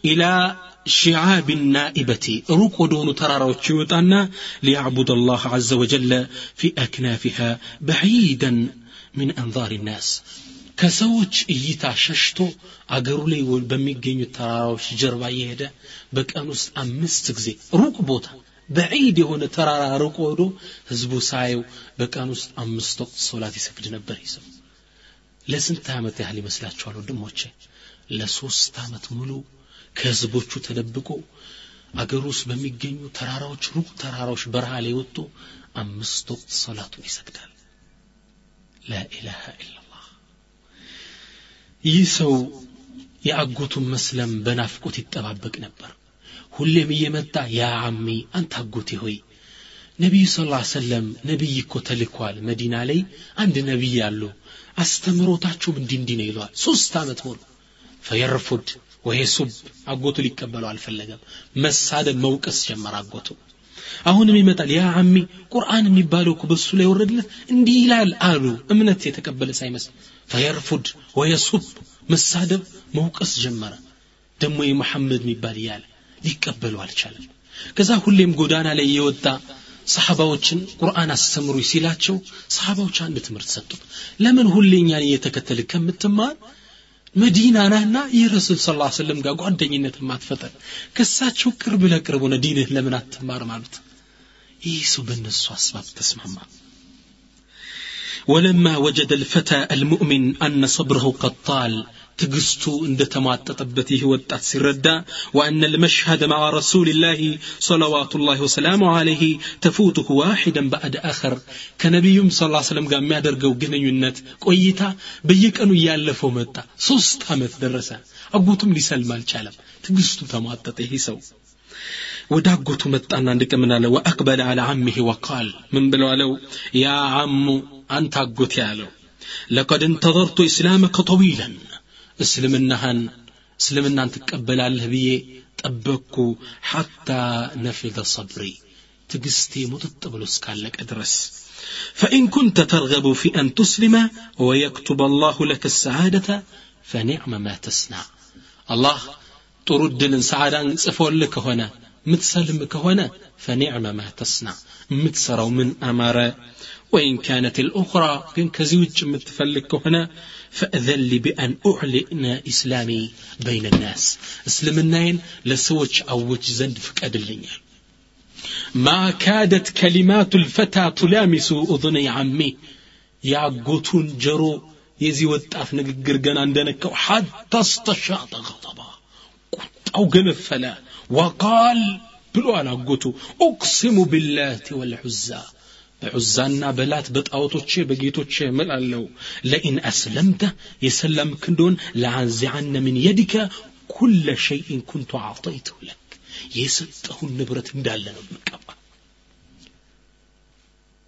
إلى شعاب النائبة روك ودون ترارا وتشيوتانا ليعبد الله عز وجل في أكنافها بعيدا من أنظار الناس. ከሰዎች እይታ ሸሽቶ አገሩ ላይ በሚገኙ ተራራዎች ጀርባ እየሄደ በቀን ውስጥ አምስት ጊዜ ሩቅ ቦታ በዒድ የሆነ ተራራ ርቆ ሄዶ ህዝቡ ሳየው በቀን ውስጥ አምስት ወቅት ሶላት ይሰግድ ነበር ይሰው ለስንት ዓመት ያህል ይመስላችኋል ወንድሞቼ? ለሶስት ዓመት ሙሉ ከህዝቦቹ ተደብቆ አገር ውስጥ በሚገኙ ተራራዎች ሩቅ ተራራዎች በረሃ ላይ ወጥቶ አምስት ወቅት ሶላቱን ይሰግዳል። ላኢላሃ ኢላላህ ይህ ሰው የአጎቱን መስለም በናፍቆት ይጠባበቅ ነበር ሁሌም እየመጣ ያ አሚ አንተ አጎቴ ሆይ ነቢዩ ስ ላ ሰለም ነቢይ እኮ ተልኳል መዲና ላይ አንድ ነቢይ አሉ። አስተምሮታችሁም እንዲህ እንዲህ ነው ይለዋል ሶስት ዓመት ሙሉ ፈየርፉድ ወየሱብ አጎቱ ሊቀበለው አልፈለገም። መሳደብ መውቀስ ጀመር አጎቱ። አሁንም ይመጣል። ያ አሚ ቁርአን የሚባለው እኮ በሱ ላይ ወረድለት እንዲህ ይላል አሉ። እምነት የተቀበለ ሳይመስል ፈየርፉድ ወየሱብ መሳደብ መውቀስ ጀመረ። ደግሞ የመሐመድ የሚባል እያለ ሊቀበሉ አልቻለም ከዛ ሁሌም ጎዳና ላይ የወጣ ሰሓባዎችን ቁርአን አስተምሩ ሲላቸው ሰሓባዎች አንድ ትምህርት ሰጡት ለምን ሁሌ እኛን እየተከተል ከምትማር መዲና ናና የረሱል ስ ሰለም ጋር ጓደኝነት ማትፈጠር ከሳቸው ቅርብ ለቅርብ ሆነ ዲንህ ለምን አትማርም አሉት ይህ ሰው በእነሱ አስባብ ተስማማ ولما وجد الفتى المؤمن أن صبره قد طال ትግስቱ እንደተሟጠጠበት ይህ ወጣት ሲረዳ ወአነ ልመሽሀደ መዓ ረሱልላህ ሰለዋቱላህ ወሰላሙ አለይህ ተፉቱሁ ዋሒደን በአድ አኸር ከነቢዩም ስለ ስለም ጋር የሚያደርገው ግንኙነት ቆይታ በየቀኑ እያለፈው መጣ። ሶስት ዓመት ደረሰ። አጎቱም ሊሰልም አልቻለም። ትግስቱ ተሟጠጠ ይህ ሰው። ወደ አጎቱ መጣና አንድ ወአቅበለ አለ አሚህ ወቃል ምን ብለው አለው? ያ አሙ አንተ አጎቴ አለው። ለቀድ እንተዘርቱ ኢስላመከ ጠዊለን እስልምናህን እስልምናን ትቀበላለህ ብዬ ጠበቅኩ ሐታ ነፊደ ሰብሪ ትግስቴ ሙጥጥ ብሎ እስካለቀ ድረስ فإن كنت ترغب في أن تسلم ويكتب الله لك السعادة فنعم ما تصنع الله ترد سعادة صفولك هنا متسلم كهنا فنعم ما تصنع. متسرو من أمر وإن كانت الأخرى كن كزوج متفلك هنا فأذل بأن أعلن إسلامي بين الناس. اسلمناين لسوج أوج زند فكاد اللينيال ما كادت كلمات الفتى تلامس أذني عمي. يعقوتون جرو يزي وطاف نغغر عندنا حتى استشاط غضبا. ቁጣው ገነፈለ وقال ብሎ አላጎቱ ኡቅሲሙ ቢላቲ ወልዑዛ በዑዛና በላት በጣዖቶቼ በጌቶቼ እምላለሁ ለኢን አስለምተ የሰለምክ እንደሆን ለአንዚዐነ ምን የዲከ ኩለ ሸይን ኩንቱ አዕጠይትሁ ለክ የሰጠሁን ንብረት እንዳለ ነው የምቀባ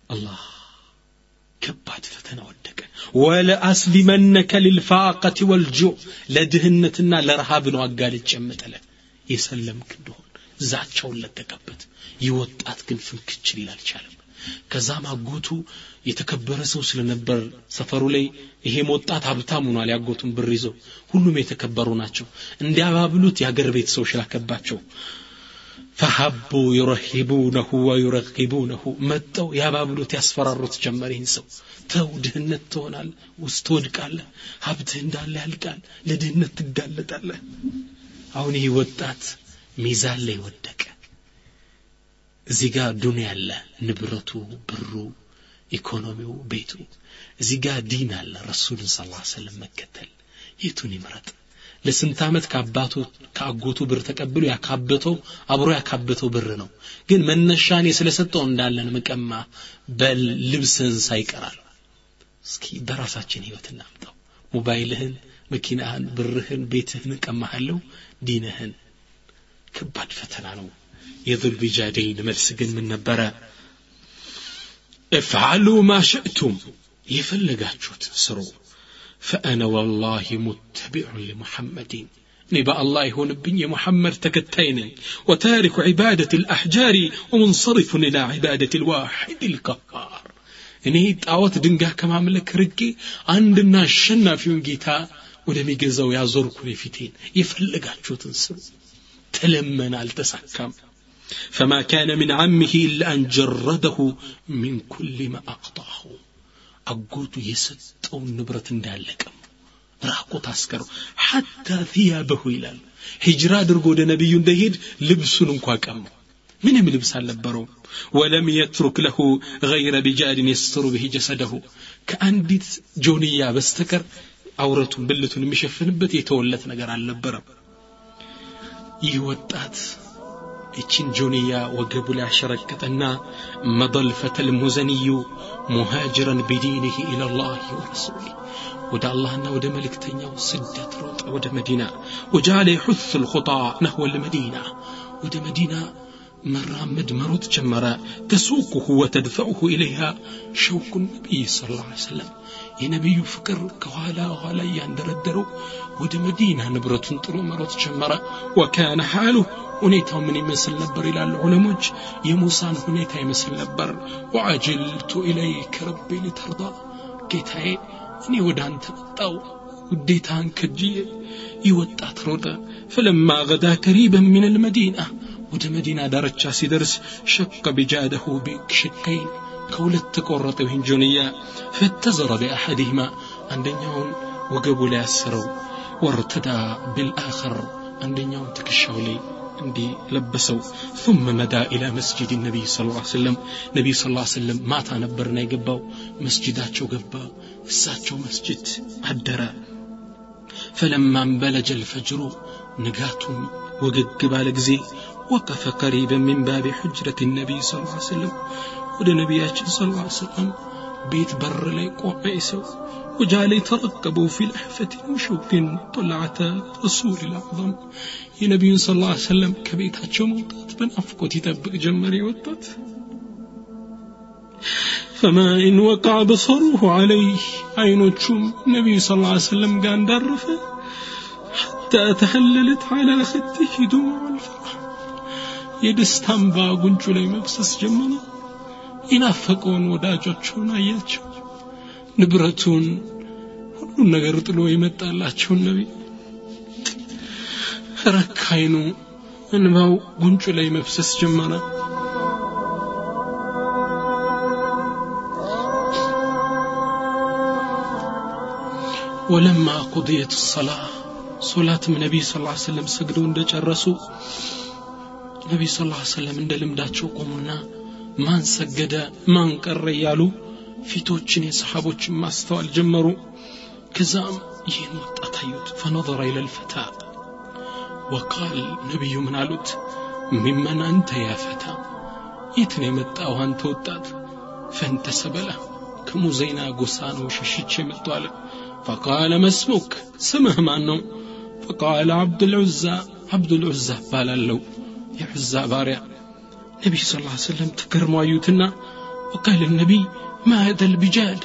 አላህ ከባድ ፈተና ወደቀ ወለአስሊመነከ ልልፋቀት ወልጁዕ ለድህነትና ለረሃብ ነው አጋልጭ የምጥለ የሰለምክ እንደሆን ዛቻውን ለቀቀበት። ይህ ግን ፍንክች ሊል አልቻለም ከዛም አጎቱ የተከበረ ሰው ስለነበር ሰፈሩ ላይ ይሄም ወጣት ሀብታም ሆኗል ያጎቱን ብር ይዞ ሁሉም የተከበሩ ናቸው። እንዲያባብሉት የአገር ቤት ሰው ሽላከባቸው ፈሀቡ ዩረሂቡነሁ ወዩረጊቡነሁ መጠው ያባብሉት ያስፈራሩት ጀመር ይህን ሰው። ተው ድህነት ትሆናል ውስጥ ትወድቃለህ ሀብትህ እንዳለ ያልቃል ለድህነት ትጋለጣለህ አሁን ይህ ወጣት ሚዛን ላይ ወደቀ። እዚህ ጋር ዱንያ አለ ንብረቱ ብሩ ኢኮኖሚው ቤቱ። እዚህ ጋር ዲን አለ ረሱልን ስ ሰለም መከተል። የቱን ይምረጥ? ለስንት ዓመት ከአባቱ ከአጎቱ ብር ተቀብሎ ያካበተው አብሮ ያካበተው ብር ነው። ግን መነሻኔ ስለሰጠው እንዳለን መቀማ በል ልብስህን ሳይቀራል። እስኪ በራሳችን ህይወት እናምጣው። ሞባይልህን መኪናህን ብርህን ቤትህን እቀማሃለሁ دينهن كبد فتنانو يذل بجادين مرسقن من نبرا افعلوا ما شئتم يفلقات سرو فأنا والله متبع لمحمد نبا الله هون بني محمد تكتين وتارك عبادة الأحجار ومنصرف إلى عبادة الواحد القهار إني تاوت دنقا كما ملك رجي عندنا شنا في جيتا ወደሚገዛው ያዞርኩ የፊቴን የፈለጋችሁትን ስሙ ተለመን አልተሳካም። ፈማ ካነ ምን አምህ ኢላ አን ጀረደሁ ሚን ኩል ማ አቅጣሁ። አጎቱ የሰጠውን ንብረት እንዳለቀም ራቆት አስቀረው። ሐታ ثያበሁ ይላል። ሂጅራ አድርጎ ወደ ነቢዩ እንደሄድ ልብሱን እንኳ ቀማው። ምንም ልብስ አልነበረውም። ወለም የትሩክ ለሁ ገይረ ቢጃድን የስትሩ ብሂ ጀሰደሁ። ከአንዲት ጆንያ በስተቀር አውረቱን ብልቱን مشفن بتي تولت አልነበረም። ይህ ወጣት እቺን ጆንያ ወገቡ ላይ አሸረቀጠና መደልፈተ ልሙዘንዩ ሙሃጅረን ቢዲንህ ኢላላህ ወረሱል። ودا الله انه ودا ملك تنيا سدت روت ودا مدينة وجعل يحث الخطى نحو المدينة ودا مدينة مرة مدمروت جمرة تسوقه وتدفعه إليها شوق النبي صلى الله عليه وسلم የነቢዩ ፍቅር ከኋላ ኋላ እያንደረደረው ወደ መዲና ንብረቱን ጥሎ መሮጥ ጀመረ ወካነ ሓሉ ሁኔታው ምን ይመስል ነበር ይላሉ ዑለሞች የሙሳን ሁኔታ ይመስል ነበር ወአጅልቱ ኢለይከ ረቢ ሊተርዳ ጌታዬ እኔ ወደ አንተ መጣው ውዴታን ከጅዬ ይወጣት ሮጠ ፈለማ ገዳ ከሪበን ምን ልመዲና ወደ መዲና ዳርቻ ሲደርስ ሸቀ ቢጃደሁ ቢሽቀይን ከሁለት ተቆረጠ ይህን ጆንያ ፈተዘረ ቢአሐድህማ አንደኛውን ወገቡ ላይ አሰረው ወርተዳ ቢልአኸር አንደኛውን ትከሻው ላይ እንዲህ ለበሰው ثم مدى إلى مسجد النبي صلى الله عليه وسلم ነቢይ صلى الله عليه وسلم ማታ ነበርና የገባው መስጅዳቸው ገባ እሳቸው መስጅድ አደረ فلما انبلج الفجر نقاتهم وقق بالقزي وقف قريبا من باب حجرة النبي صلى الله عليه وسلم ወደ ነቢያችን صلى الله عليه وسلم ቤት በር ላይ ቆመ ሰው وجعل يترقبوا في لحفة وشوق طلعة رسول الأعظم የነቢዩን ስ ላ ሰለም ከቤታቸው መውጣት በናፍቆት ይጠብቅ ጀመር የወጣት ፈማ ኢን ወቃ በሰሩሁ አለይህ አይኖቹም ነቢዩ ስ ላ ሰለም ጋር እንዳረፈ ሐታ ተሐለለት ዓላ ኸድህ ዱሙዕ አልፈርሕ የደስታ እንባ ጉንጩ ላይ መብሰስ ጀመረ የናፈቀውን ወዳጆቹን አያቸው። ንብረቱን ሁሉን ነገር ጥሎ የመጣላቸውን ነቢይ። ረካይኑ እንባው ጉንጩ ላይ መፍሰስ ጀመረ። ወለማ ቁድየት ሰላ ሶላትም ነቢይ ስ ሰለም ሰግደው እንደጨረሱ ነቢይ ስ ሰለም እንደ ልምዳቸው ቆሙና ማን ሰገደ ማን ቀረ እያሉ ፊቶችን የሰሓቦችን ማስተዋል ጀመሩ ከዛም ይህን ወጣት አዩት ፈነظረ ኢለ ልፈታ ወቃል ነቢዩ ምን አሉት ሚመን አንተ ያ ፈታ የት ነው የመጣው አንተ ወጣት ፈንተሰበለ ከሙዘይና ጎሳ ነው ሸሽቼ መጥቶ አለ ፈቃለ መስሙክ ስምህ ማን ነው ፈቃለ አብዱልዑዛ አብዱልዑዛ እባላለሁ የዑዛ ባሪያ ነቢይ ስ ላ ሰለም ተገርመው አዩትና ወቃል ነቢይ ማህደ ልቢጃድ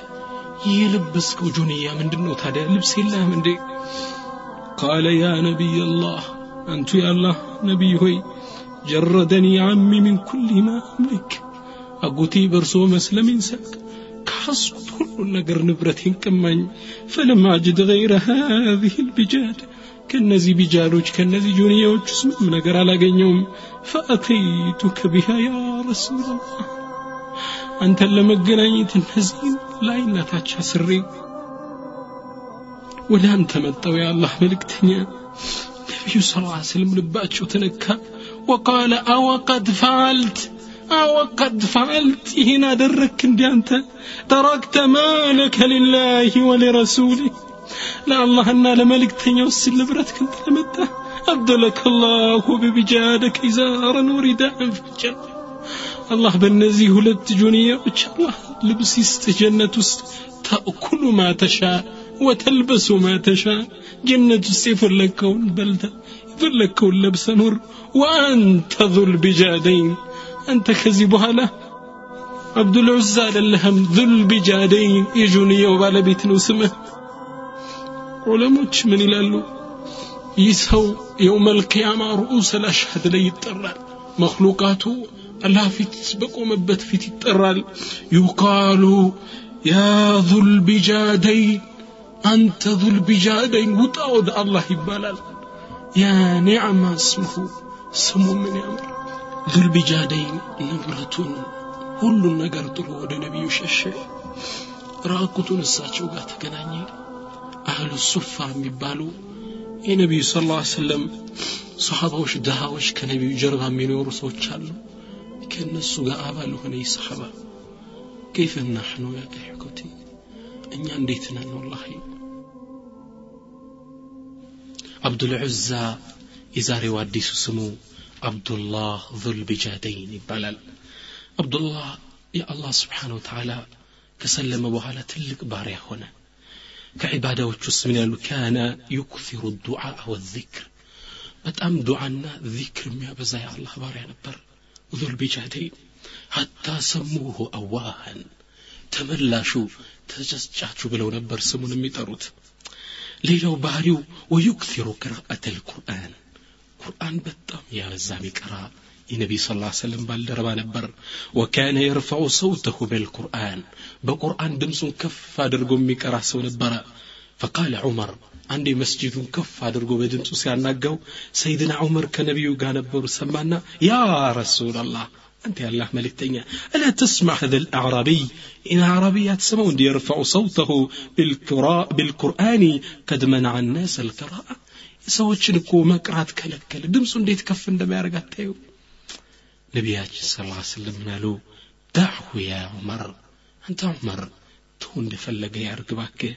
ይህ የለበስከው ጆንያ ምንድን ነው ታዲያ ልብስ የለህም እንዴ ቃለ ያ ነቢይ አላህ አንቱ የአላህ ነቢይ ሆይ ጀረደኒ ዓሚ ሚን ኩል ማ አምሊክ አጎቴ በእርሶ መስለሜን ሳቅ ከሐሱት ሁሉን ነገር ንብረቴን ቀማኝ ፈለም አጅድ ገይረ ሃዚህ ልቢጃድ ከእነዚህ ቢጃዶች ከእነዚህ ጆንያዎች ውስጥ ምንም ነገር አላገኘውም ፈአተይቱከ ቢሃ ያ ረሱላላህ አንተን ለመገናኘት እነዚህን ላይነታች አስሬ ወደ አንተ መጣው የአላህ መልእክተኛ ነቢዩ ስ ላ ስለም ልባቸው ተነካ ወቃለ አወቀድ ፈዓልት አወቀድ ፈዓልት ይህን አደረግክ እንዲ አንተ ተረክተ ማለከ ልላህ ወሊረሱሊህ لا الله أنا لملك تنيو السل برتك انت لمدة. أبدلك الله ببجادك إزارا ورداء في الجنة. الله بنزي هلت جنية الله؟ لبسي استجنة تأكل ما تشاء وتلبس ما تشاء. جنة السفر لك والبلدة يفر لك اللبس نور. وأنت ذو البجادين. أنت خزي له عبد العزى لهم ذو البجادين. يجوني وبالبيت نسمة. ዑለሞች ምን ይላሉ ይህ ሰው የውመል ቂያማ ርኡስ አልአሽሀድ ላይ ይጠራል መክሉቃቱ አላህ ፊት በቆመበት ፊት ይጠራል ዩቃሉ ያ ዙልቢጃደይን አንተ ዙልቢጃደይን ውጣ ወደ አላህ ይባላል ያ ኒዕማ እስምሁ ስሙ ምን ያምር ዙልቢጃደይን ንብረቱን ሁሉን ነገር ጥሎ ወደ ነቢዩ ሸሸ ራቁቱን እሳቸው ጋር ተገናኘ አህሉ ሱፋ የሚባሉ የነቢዩ ስ ላ ሰለም ሰሓባዎች ድሃዎች ከነቢዩ ጀርባ የሚኖሩ ሰዎች አሉ ከእነሱ ጋር አባል ሆነ ይህ ሰሓባ كيف نحن يا إخوتي እኛ እንዴት ነን ወላሂ አብዱልዑዛ የዛሬው አዲሱ ስሙ አብዱላህ ዙልቢጃደይን ይባላል አብዱላህ የአላህ ስብሓን ወተዓላ ከሰለመ በኋላ ትልቅ ባሪያ ሆነ ከዒባዳዎች ውስጥ ምን ያሉ ካነ ዩክሲሩ ዱዓ ወዚክር በጣም ዱዓና ዚክር የሚያበዛ የአላህ ባሪያ ነበር ዙልቢጃደይን ሐታ ሰሙሁ አዋሃን ተመላሹ ተጨጫቹ ብለው ነበር ስሙን የሚጠሩት ሌላው ባህሪው ወዩክሲሩ ቅራአት ልቁርአን ቁርአን በጣም ያበዛ ሚቀራ የነቢ ስ ላ ሰለም ባልደረባ ነበር ወካነ የርፈዑ ሰውተሁ በልቁርአን በቁርአን ድምፁን ከፍ አድርጎ የሚቀራ ሰው ነበረ ፈቃለ ዑመር አንዴ መስጂዱን ከፍ አድርጎ በድምፁ ሲያናጋው ሰይድና ዑመር ከነቢዩ ጋር ነበሩ ሰማና ያ ረሱላላህ أنت يا الله ملكتنيا ألا تسمع هذا الأعرابي إن عربي تسمع يرفع صوته بالقراء بالقرآن قد منع الناس القراءة ሰዎችን እኮ መቅራት ከለከለ ድምፁ እንዴት ከፍ እንደሚያደርግ አታዩ ነቢያችን ስ ላ ስለም ምናሉ ዳዕሁ ያ ዑመር አንተ ዑመር ተው እንደፈለገ ያርግ ባክህ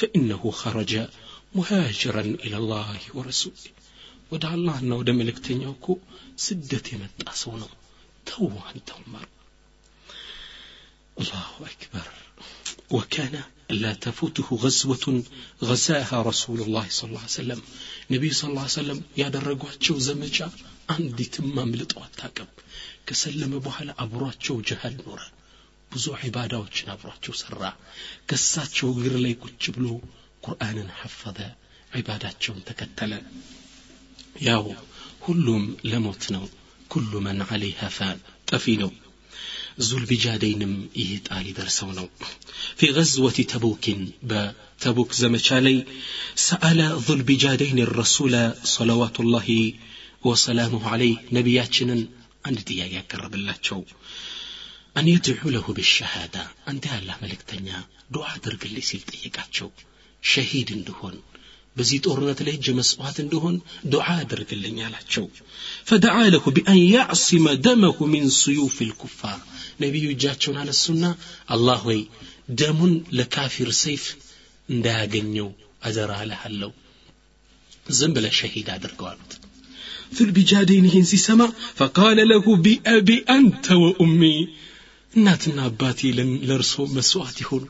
ፈኢነሁ ኸረጀ ሙሃጅረን ኢለላህ ወረሱል ወደ አላህና ወደ መልእክተኛው እኮ ስደት የመጣ ሰው ነው ተው አንተ ዑመር الله أكبر وكان لا تفوته غزوة غزاها رسول الله صلى الله عليه وسلم نبي صلى الله عليه وسلم يا درجواتشو زمجا عندي تمام لطوات ከሰለመ በኋላ አብሯቸው ጀሃል ኖረ ብዙ ዒባዳዎችን አብሯቸው ሰራ ከሳቸው እግር ላይ ቁጭ ብሎ ቁርአንን ሐፈዘ ዒባዳቸውን ተከተለ ያው ሁሉም ለሞት ነው ኩሉ መን ዓለይሃ ፋን ጠፊ ነው ዙልቢጃደይንም ይህ ጣል ይደርሰው ነው ፊ ገዝወት ተቡኪን በተቡክ ዘመቻ ላይ ሰአለ ዙልቢጃደይን ረሱለ ሰለዋቱላሂ ወሰላሙሁ ዓለይህ ነቢያችንን አንድ ጥያቄ ያቀረብላቸው አን የድዑ ለሁ ብሸሃዳ አንተ ያላህ መልእክተኛ ዱዓ አድርግልኝ ሲል ጠየቃቸው ሸሂድ እንድሆን በዚህ ጦርነት ላይ እጅ መስዋዕት እንድሆን ዱዓ አድርግልኝ አላቸው ፈደዓ ለሁ ቢአን ያዕሲመ ደመሁ ሚን ስዩፍ ልኩፋር ነቢዩ እጃቸውን አነሱና አላህ ሆይ ደሙን ለካፊር ሰይፍ እንዳያገኘው አደራ እልሃለሁ ዝም ብለ ሸሂድ አድርገው አሉት ዙልቢጃደይን ይህን ሲሰማ ፈቃለ ለሁ ቢአቢ አንተ ወኡሚ እናትና አባቴ ለእርሶ መስዋዕት ይሆኑ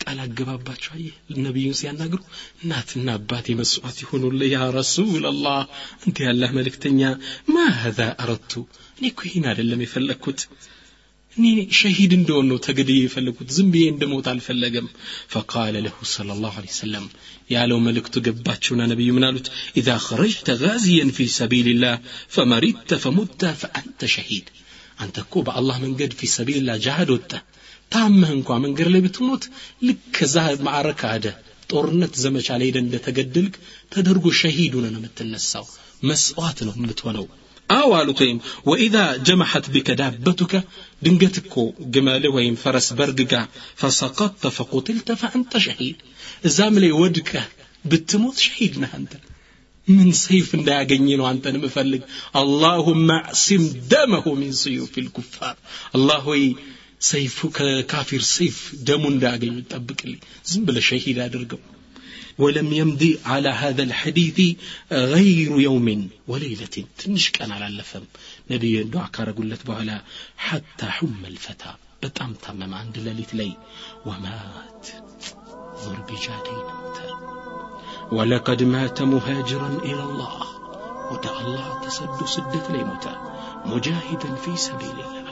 ቃል አገባባቸው አየ ነቢዩን ሲያናግሩ እናትና አባቴ መስዋዕት ይሆኑልህ ያ ረሱላላህ እንተ ያላህ መልእክተኛ ማ ሀዛ አረቱ እኔ እኮ ይህን አይደለም የፈለግኩት እኔ ሸሂድ እንደሆን ነው ተገድዬ የፈለጉት ዝም ብዬ እንደሞት አልፈለገም። ፈቃለ ለሁ صለ ላሁ ሰለም ያለው መልእክቱ ገባቸውና ነቢዩ ምን አሉት? ኢዛ ኸረጅተ ጋዚየን ፊ ሰቢልላህ ፈመሪተ ፈሙተ ፈአንተ ሸሂድ። አንተ እኮ በአላህ መንገድ ፊ ሰቢልላህ ጃሃድ ወጣ ታመህ እንኳ መንገድ ላይ ብትሞት ልክ ከዛ ማዕረክ አደ ጦርነት ዘመቻ ላይ ሄደ እንደተገደልክ ተደርጎ ሸሂድ ሆነ ነው የምትነሳው። መስዋዕት ነው የምትሆነው። አው አሉት ወይም ወኢዛ ጀመሐት ቢከ ዳበቱከ ድንገት እኮ ግመልህ ወይም ፈረስ በርግጋ ፈሰቀጥተ ፈቁትልተ ፈአንተ ሸሂድ እዛም ላይ ወድቀህ ብትሞት ሸሂድ ነህ አንተ ምን ሰይፍ እንዳያገኝ ነው አንተን ምፈልግ አላሁመ አዕሲም ደመሁ ሚን ስዩፍ ልኩፋር አላህ ሆይ ሰይፉ ከካፊር ሰይፍ ደሙ እንዳያገኙ ጠብቅልኝ ዝም ብለ ሸሂድ አድርገው ولم يمض على هذا الحديث غير يوم وليلة. تنش كان على اللفم. نبي دعا كارا قلت بحلا حتى حم الفتى. بتام تمام عند لليت لي ومات ظر بجادي نمت ولقد مات مهاجرا إلى الله ودع تسد سدة لي متى مجاهدا في سبيل الله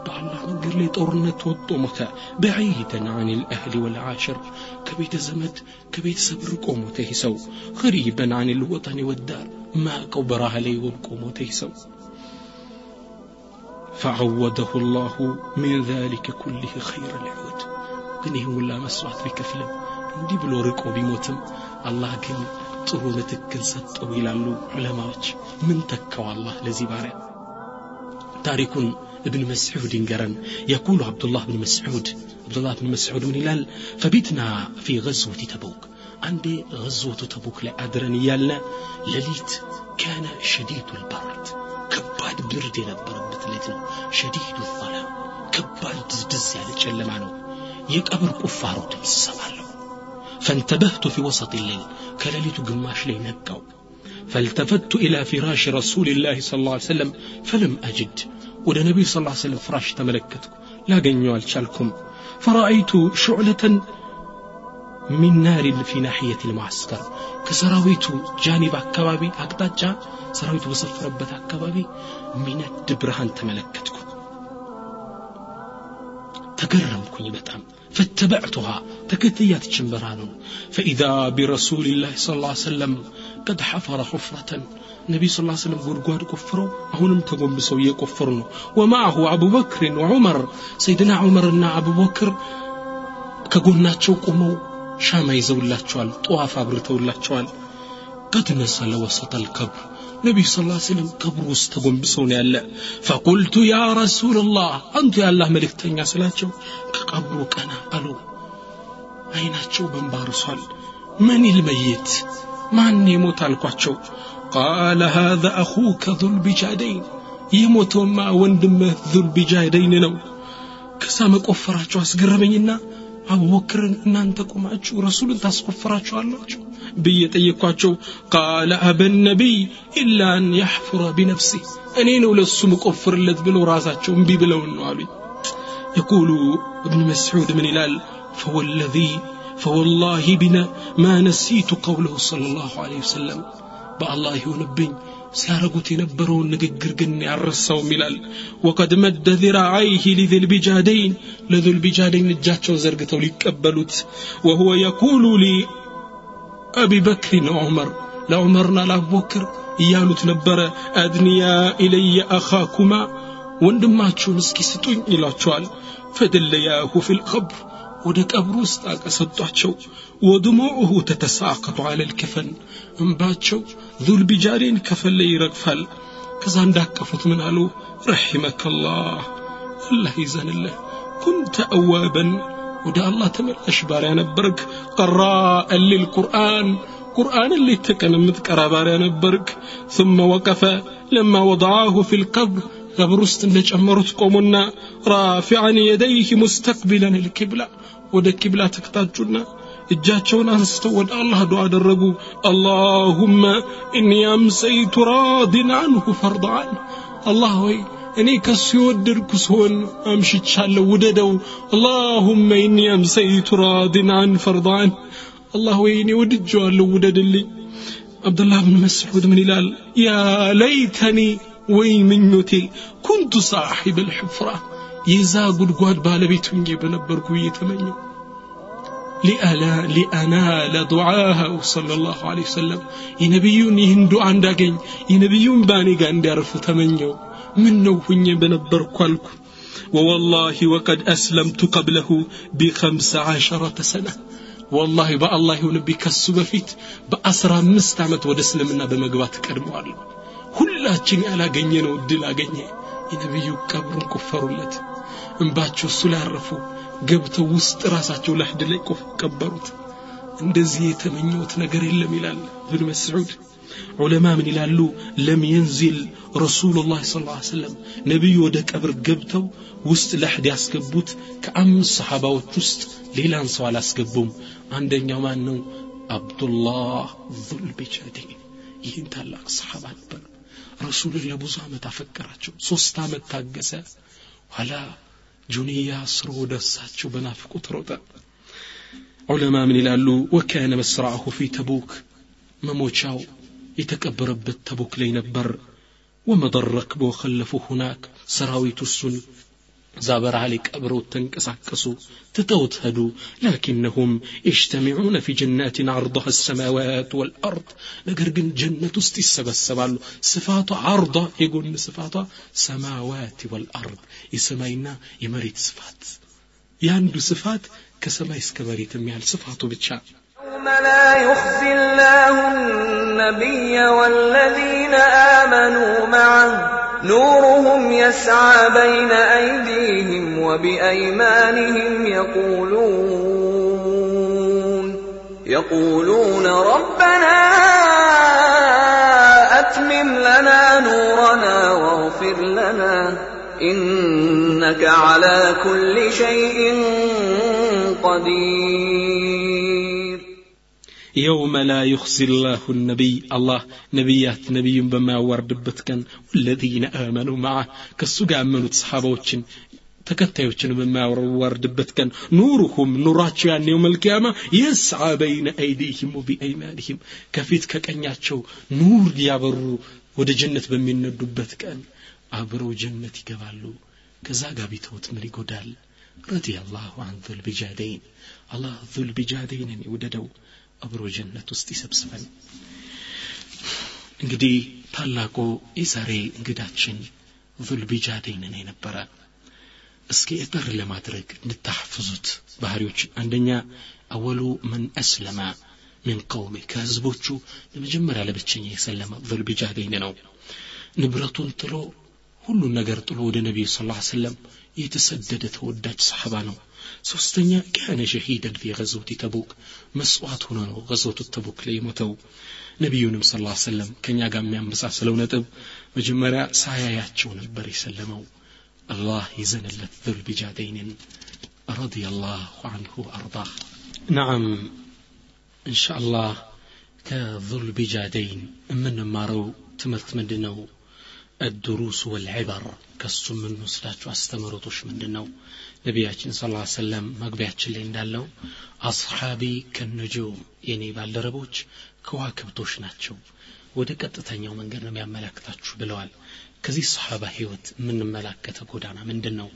مجاهدا في سبيل الله በአላህ መንገድ ላይ ጦርነት ወጦ ሞተ በዒደን አን ልአህሊ ወልዓሽር ከቤተ ዘመድ ከቤተሰብ ርቆ ሞተ ይህ ሰው ገሪበን አን ልወጠን ወዳር ማቀው በረሃ ላይ ወድቆ ሞተ ይህ ሰው فعوده الله من ذلك كله خير العود ግን ይህን ሁላ መስዋዕት ቢከፍልም እንዲህ ብሎ ርቆ ቢሞትም አላህ ግን ጥሩ ምትክን ሰጠው ይላሉ ዑለማዎች ምን ተካው አላህ ለዚህ ባሪያ ታሪኩን ابن مسعود انقرن. يقول عبد الله بن مسعود عبد الله بن مسعود من هلال فبتنا في غزوة تبوك. عندي غزوة تبوك لأدرن يالنا لليت كان شديد البرد. كباد برد ينبر بتلتنا شديد الظلام كباد دز يعني تشلمانو يقبر كفارو تمسمالو فانتبهت في وسط الليل كلليت قماش لي نقاو فالتفت إلى فراش رسول الله صلى الله عليه وسلم فلم أجد ወደ ነቢዩ ስ ሰለም ፍራሽ ተመለከትኩ ላገኘው አልቻልኩም ፈራአይቱ ሹዕለተን ሚን ናሪን ፊ ናሕየት ልማዕስከር ከሰራዊቱ ጃኒብ አካባቢ አቅጣጫ ሰራዊቱ በሰፈረበት አካባቢ ሚነድ ብርሃን ተመለከትኩ ተገረምኩኝ በጣም فاتبعتها تكتيات شمبران فإذا برسول الله صلى الله عليه وسلم قد حفر حفرة ነቢይ ስ ስለም ጉድጓድ ቆፍረው አሁንም ተጎንብሰው እየቆፈሩ ነው። ወማአሁ አቡበክርን ወዑመር ሰይድና ዑመርና አቡበክር ከጎናቸው ቆመው ሻማ ይዘውላቸዋል ጠዋፍ አብርተውላቸዋል። ቀድ ነሰለ ወሰጠ ልከብር ነቢዩ ስ ስለም ቀብር ውስጥ ተጎንብሰው ነው ያለ። ፈቁልቱ ያ ረሱልላህ አንቱ የአላህ መልእክተኛ ስላቸው ከቀብሩ ቀና አሉ አይናቸው በንባርሷል መን ልመይት ማን የሞት አልኳቸው። قال هذا أخوك ذو البجادين. يموت ما وندم ذو البجادين نو. كسام قفرة جواس قربين أبو بكر إن أنت رسول الله صفرة جواله بيتي قال أبا النبي إلا أن يحفر بنفسه أني نول السم قفر الذي بلو رازاته بيبلون نوالي يقول ابن مسعود من إلال فوالذي فوالله بنا ما نسيت قوله صلى الله عليه وسلم. በአላህ ይሆንብኝ ሲያረጉት የነበረውን ንግግር ግን ያረሳውም ይላል። ወቀድ መደ ذراعيه لذልቢጃደይን ለذልቢጃደይን እጃቸውን ዘርግተው ሊቀበሉት። وهو يقول لأبي بكر وعمر ለዑመርና ለአቡበክር እያሉት ነበረ። አድንያ ኢለየ አኻኩማ ወንድማችሁን እስኪ ስጡኝ ይላቸዋል ፈደለያሁ ፊ ወደ ቀብሩ ውስጥ አቀሰጧቸው ወድሙዑሁ ተተሳቀጡ አለ ልከፈን እንባቸው ዙልቢጃሬን ከፈለ ይረግፋል ከዛ እንዳቀፉት ምን አሉ ረሒመከ ላህ አላህ ይዘንልህ ኩንተ አዋበን ወደ አላህ ተመላሽ ባሪያ ነበርክ ቀራአን ሊልቁርአን ቁርአንን ሌት ተቀን የምትቀራ ባሪያ ነበርክ ثم وقف لما وضعاه في القبر قبر است اند چمرت رافعا یدیه مستقبلا الکبلا ود کبلا تکتاجونا اجاچون انست الله دعا درگو اللهم اني امسيت راض عنه فرض عنه الله وي اني كسو ودرك سون امشي تشالو وددو اللهم اني امسيت راد عن فرضان الله وي اني ودجو الله ودد اللي عبد الله بن مسعود من الهلال يا ليتني ወይን ምኞቴ ኩንቱ ሳሒበል ሕፍራ የዛ ጉድጓድ ባለቤት ሁኜ በነበርኩ እየተመኘው ሊአናለ ዱዓሃው صለ ላሁ ለ ወሰለም የነቢዩን ይህን ዱዓ እንዳገኝ የነቢዩን ባኔ ጋር እንዲያርፍ ተመኘው ምን ነው ሁኜ በነበርኩ አልኩ ووالله وقد أسلمت قبله بخمس عشرة سنة والله بأ الله يونبي كسب فيت بأسرى مستعمت ودسلمنا بمقبات كرموالي ሁላችን ያላገኘነው እድል አገኘ። የነቢዩ ቀብሩን ቆፈሩለት እንባቸው እሱ ላይ ገብተው ውስጥ ራሳቸው ለሕድ ላይ ቀበሩት። እንደዚህ የተመኘውት ነገር የለም ይላል ብን መስዑድ። ዑለማ ምን ይላሉ? ለም የንዚል ረሱሉላህ ስ ሰለም ነቢዩ ወደ ቀብር ገብተው ውስጥ ለሕድ ያስገቡት ከአምስት ሰሓባዎች ውስጥ ሌላን ሰው አላስገቡም። አንደኛው ማን ነው? አብዱላህ ዙልቢጃዲን ይህን ታላቅ ሰሓባ ነበር ረሱልን ለብዙ ዓመት አፈቀራቸው ሶስት ዓመት ታገሰ ኋላ ጁንያ ስሮ ወደ እሳቸው በናፍቆት ሮጠ ዑለማ ምን ይላሉ ወካነ መስራዐሁ ፊ ተቡክ መሞቻው የተቀበረበት ተቡክ ላይ ነበር ወመደ ረክበ ወኸለፉ ሁናክ ሰራዊቱ እሱን እዛ በረሃ ላይ ቀብረውት ተንቀሳቀሱ ትተውት ሄዱ ላኪነሁም ይጅተሚዑነ ፊ ጀናትን አርضሃ ሰማዋት ወልአርድ ነገር ግን ጀነት ውስጥ ይሰበሰባሉ ስፋቷ አርض የጎን ስፋቷ ሰማዋት ወልአርድ የሰማይና የመሬት ስፋት የአንዱ ስፋት ከሰማይ እስከ መሬት የሚያህል ስፋቱ ብቻ يوم لا يخزي الله النبي والذين آمنوا معه نورهم يسعى بين وبأيمانهم يقولون يقولون ربنا أتمم لنا نورنا واغفر لنا إنك على كل شيء قدير. يوم لا يخزي الله النبي الله نبيات نبي بما وردبت كان والذين آمنوا معه. كالسوق أمنوا صحابوችን ተከታዮችን በማያወርድበት ቀን ኑሩሁም ኑራቸው ያን የውም ልቅያማ የስዓ በይነ አይዲህም ወቢአይማኒህም ከፊት ከቀኛቸው ኑር ያበሩ ወደ ጀነት በሚነዱበት ቀን አብረው ጀነት ይገባሉ። ከዛ ጋር ቢተውት ምን ይጎዳል። ረዲ አላሁ አን ዙልቢጃደይን አላህ ዙልቢጃደይንን ይውደደው አብሮ ጀነት ውስጥ ይሰብስበን። እንግዲህ ታላቁ የዛሬ እንግዳችን ዙልቢጃደይንን የነበረ እስኪ እጥር ለማድረግ እንድታሐፍዙት ባህሪዎች። አንደኛ አወሉ መን አስለመ ምን ቀውሜ ከህዝቦቹ ለመጀመሪያ ለብቸኛ የሰለመ ዙልቢጃደይን ነው። ንብረቱን ጥሎ ሁሉን ነገር ጥሎ ወደ ነቢዩ ስ ሰለም የተሰደደ ተወዳጅ ሰሓባ ነው። ሶስተኛ ካነ ሸሂደን ፊ ገዝወት ተቡክ መስዋዕት ሆኖ ነው ገዝወቱ ተቡክ ላይ የሞተው። ነቢዩንም ስ ሰለም ከእኛ ጋር የሚያመሳስለው ነጥብ መጀመሪያ ሳያያቸው ነበር የሰለመው الله يزن ذو بجادين رضي الله عنه وأرضاه. نعم إن شاء الله كذل بجادين من مارو تملت مندنو الدروس والعبر كسم من مسلاش واستمرتوش مندنو. ነቢያችን ስለ ላ ሰለም መግቢያችን ላይ እንዳለው አስሓቢ ከነጆም የኔ ባልደረቦች ከዋክብቶች ናቸው ወደ ቀጥተኛው መንገድ ነው የሚያመለክታችሁ ብለዋል። ከዚህ ሰሓባ ህይወት የምንመላከተው ጎዳና ምንድን ነው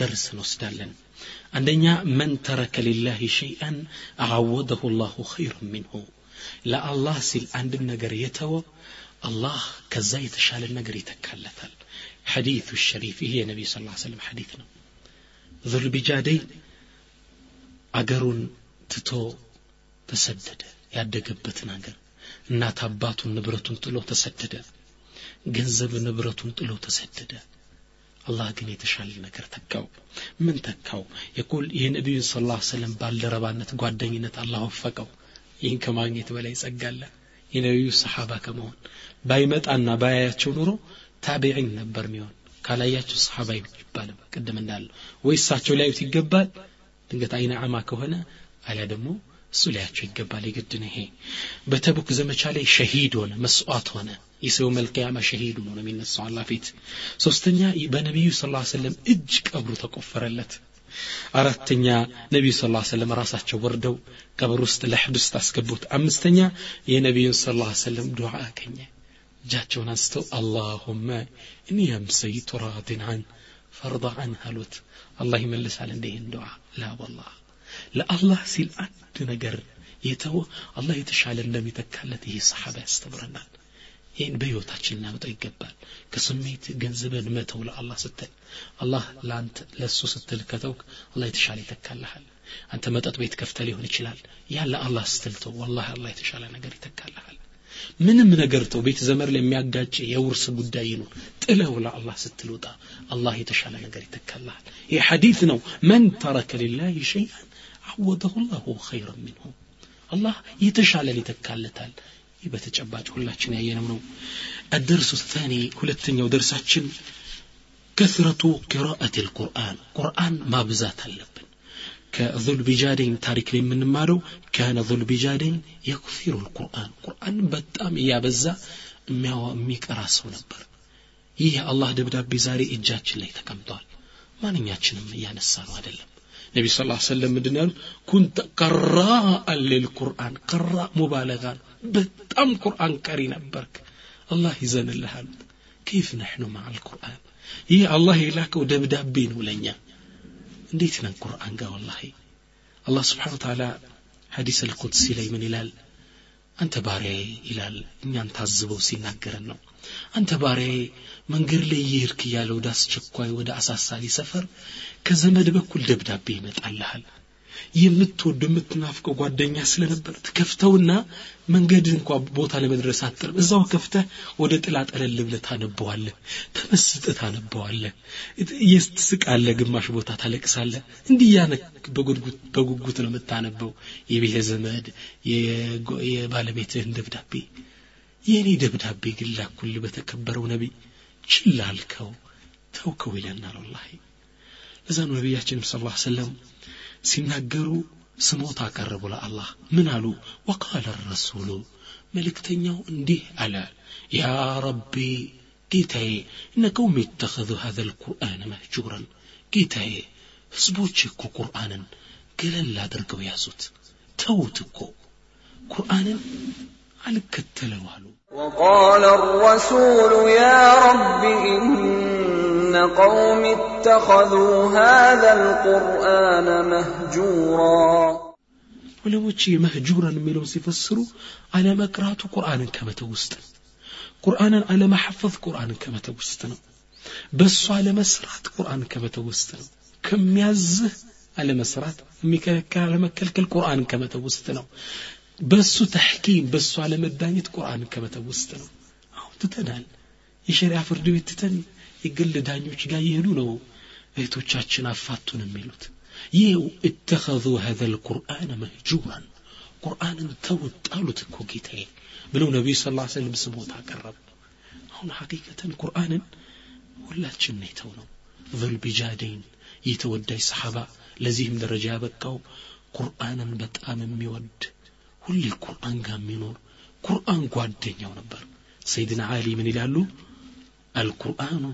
ደርስ እንወስዳለን አንደኛ መን ተረከ ሊላህ ሸይአን አዓወደሁ ላሁ ኸይረን ሚንሁ ለአላህ ሲል አንድን ነገር የተወ አላህ ከዛ የተሻለን ነገር ይተካለታል ሐዲቱ ሸሪፍ ይሄ የነቢዩ ስ ሰለም ሐዲት ነው ዙልቢጃደይን አገሩን ትቶ ተሰደደ ያደገበትን አገር እናት አባቱን ንብረቱን ጥሎ ተሰደደ ገንዘብ ንብረቱን ጥሎ ተሰደደ። አላህ ግን የተሻለ ነገር ተካው። ምን ተካው? የቁል የነቢዩን ስ ላ ባልደረባነት ጓደኝነት አላህ ወፈቀው። ይህን ከማግኘት በላይ ጸጋለ የነቢዩ ሰሓባ ከመሆን ባይመጣና ባያያቸው ኑሮ ታቢዒን ነበር ሚሆን ካላያቸው ሰሓባ ይባልም ቅድም እንዳለው። ወይ እሳቸው ይገባል? ድንገት አይነ አማ ከሆነ አሊያ ደግሞ እሱ ሊያቸው ይገባል። የግድ ነው ይሄ። በተቡክ ዘመቻ ላይ ሸሂድ ሆነ መስዋዕት ሆነ የሰው መልቅያማ ሸሂድ ሆኖ ነው የሚነሳው አላ ፊት። ሶስተኛ በነቢዩ ስ ሰለም እጅ ቀብሩ ተቆፈረለት። አራተኛ ነቢዩ ስ ሰለም ራሳቸው ወርደው ቀብር ውስጥ ለሕድ ውስጥ አስገቡት። አምስተኛ የነቢዩን ስ ሰለም ዱዓ አገኘ። እጃቸውን አንስተው አላሁመ እኒ አምሰይቱ ራድን አን ፈርض አን አሉት። አላህ ይመልሳል እንደ ዱዓ? ላ ለአላህ ሲል አንድ ነገር የተወ አላህ የተሻለ እንደሚተካለት ይህ ሰሓባ ያስተምረናል ይህን በህይወታችን ልናመጣው ይገባል። ከስሜት ገንዘብን መተው ለአላህ ስትል አላህ ለአንተ ለእሱ ስትል ከተውክ አላህ የተሻለ ይተካልሃል። አንተ መጠጥ ቤት ከፍተ ሊሆን ይችላል። ያ ለአላህ ስትል ተው ወላሂ አላህ የተሻለ ነገር ይተካልሃል። ምንም ነገር ተው ቤት ዘመድ ላይ የሚያጋጭ የውርስ ጉዳይ ይኑር። ጥለው ለአላህ ስትል ውጣ። አላህ የተሻለ ነገር ይተካልሃል። ይህ ሐዲት ነው። መን ተረከ ሊላህ ሸይአን አወደሁ ላሁ ኸይረን ሚንሁ። አላህ የተሻለን ይተካለታል በተጨባጭ ሁላችን ያየነው ነው الدرس الثاني ሁለተኛው ደርሳችን كثرة قراءة القرآن قرآن ما بزات አለብን ከዙልቢጃደይን ታሪክ ላይ የምንማረው ካነ ዙልቢጃደይን የክፊሩ ልቁርአን ቁርአን በጣም እያበዛ የሚቀራ ሰው ነበር ይህ የአላህ ደብዳቤ ዛሬ እጃችን ላይ ተቀምጧል ማንኛችንም እያነሳ ነው አይደለም ነቢ ስ ሰለም ምንድን ያሉት ኩንተ ቀራአን ልልቁርአን ቀራ ሙባለጋ ነው በጣም ቁርአን ቀሪ ነበርክ። አላህ ይዘንልህ አሉት ከይፍ ነሕኑ ማዓ ልቁርአን ይህ አላህ የላከው ደብዳቤ ነው ለእኛ። እንዴት ነን ቁርአን ጋር ወላሂ? አላህ ስብሓን ተዓላ ሐዲስ አልቁድሲ ላይ ምን ይላል? አንተ ባሪያዬ ይላል። እኛን ታዝበው ሲናገረን ነው። አንተ ባሪያዬ መንገድ ላይ እየሄድክ እያለ ወደ አስቸኳይ ወደ አሳሳቢ ሰፈር ከዘመድ በኩል ደብዳቤ ይመጣልሃል የምትወዱ የምትናፍቀው ጓደኛ ስለነበር ትከፍተውና መንገድ እንኳ ቦታ ለመድረስ አጥርም እዛው ከፍተህ ወደ ጥላ ጠለል ብለህ ታነበዋለህ ተመስጠ ታነበዋለህ። ትስቃለህ ግማሽ ቦታ ታለቅሳለህ። እንዲህ ያነ በጉጉት ነው የምታነበው። የቤተ ዘመድ የባለቤትህን ደብዳቤ የእኔ ደብዳቤ ግን ላኩል በተከበረው ነቢይ። ችላ አልከው ተውከው ይለናል ወላሂ። ለዛ ነው ነቢያችንም ስ ሰለም ሲናገሩ ስሞታ አቀረቡ ለአላህ ምን አሉ ወቃለ ረሱሉ መልእክተኛው እንዲህ አለ ያ ረቢ ጌታዬ እነ ቀውም የተኸذ ሀذ ልቁርአን መህጁረን ጌታዬ ህዝቦች እኮ ቁርአንን ገለል አድርገው ያዙት ተውት እኮ ቁርአንን አልከተለው አሉ وقال الرسول يا رب إن قوم اتخذوا هذا القرآن مهجورا ዑለሞች መህጁረን የሚለውን ሲፈስሩ አለመቅራቱ ቁርአንን ከመተው ውስጥ ነው ቁርአንን አለመሐፈዝ ቁርአንን ከመተው ውስጥ ነው በእሱ አለመስራት ቁርአንን ከመተው ውስጥ ነው ከሚያዝህ አለመስራት የሚከለከል አለመከልከል ቁርአንን ከመተው ውስጥ ነው በእሱ ተሕኪም በእሱ አለመዳኘት ቁርአንን ከመተው ውስጥ ነው አሁን ትተናል የሸሪያ ፍርድ ቤት ትተን የግል ዳኞች ጋር እየሄዱ ነው እህቶቻችን አፋቱን የሚሉት ይህ እተኸዙ ሀዘ ልቁርአን መህጁራን ቁርአንን ተውት አሉት እኮ ጌታዬ ብለው ነቢዩ ስ ላ ስለም ስሞታ አቀረቡ አሁን ሐቂቀተን ቁርአንን ሁላችን ነው ነው ዙልቢጃደይን ይህ ተወዳጅ ሰሓባ ለዚህም ደረጃ ያበቃው ቁርአንን በጣም የሚወድ ሁሌ ቁርአን ጋር የሚኖር ቁርአን ጓደኛው ነበር ሰይድና አሊ ምን ይላሉ አልቁርአኑ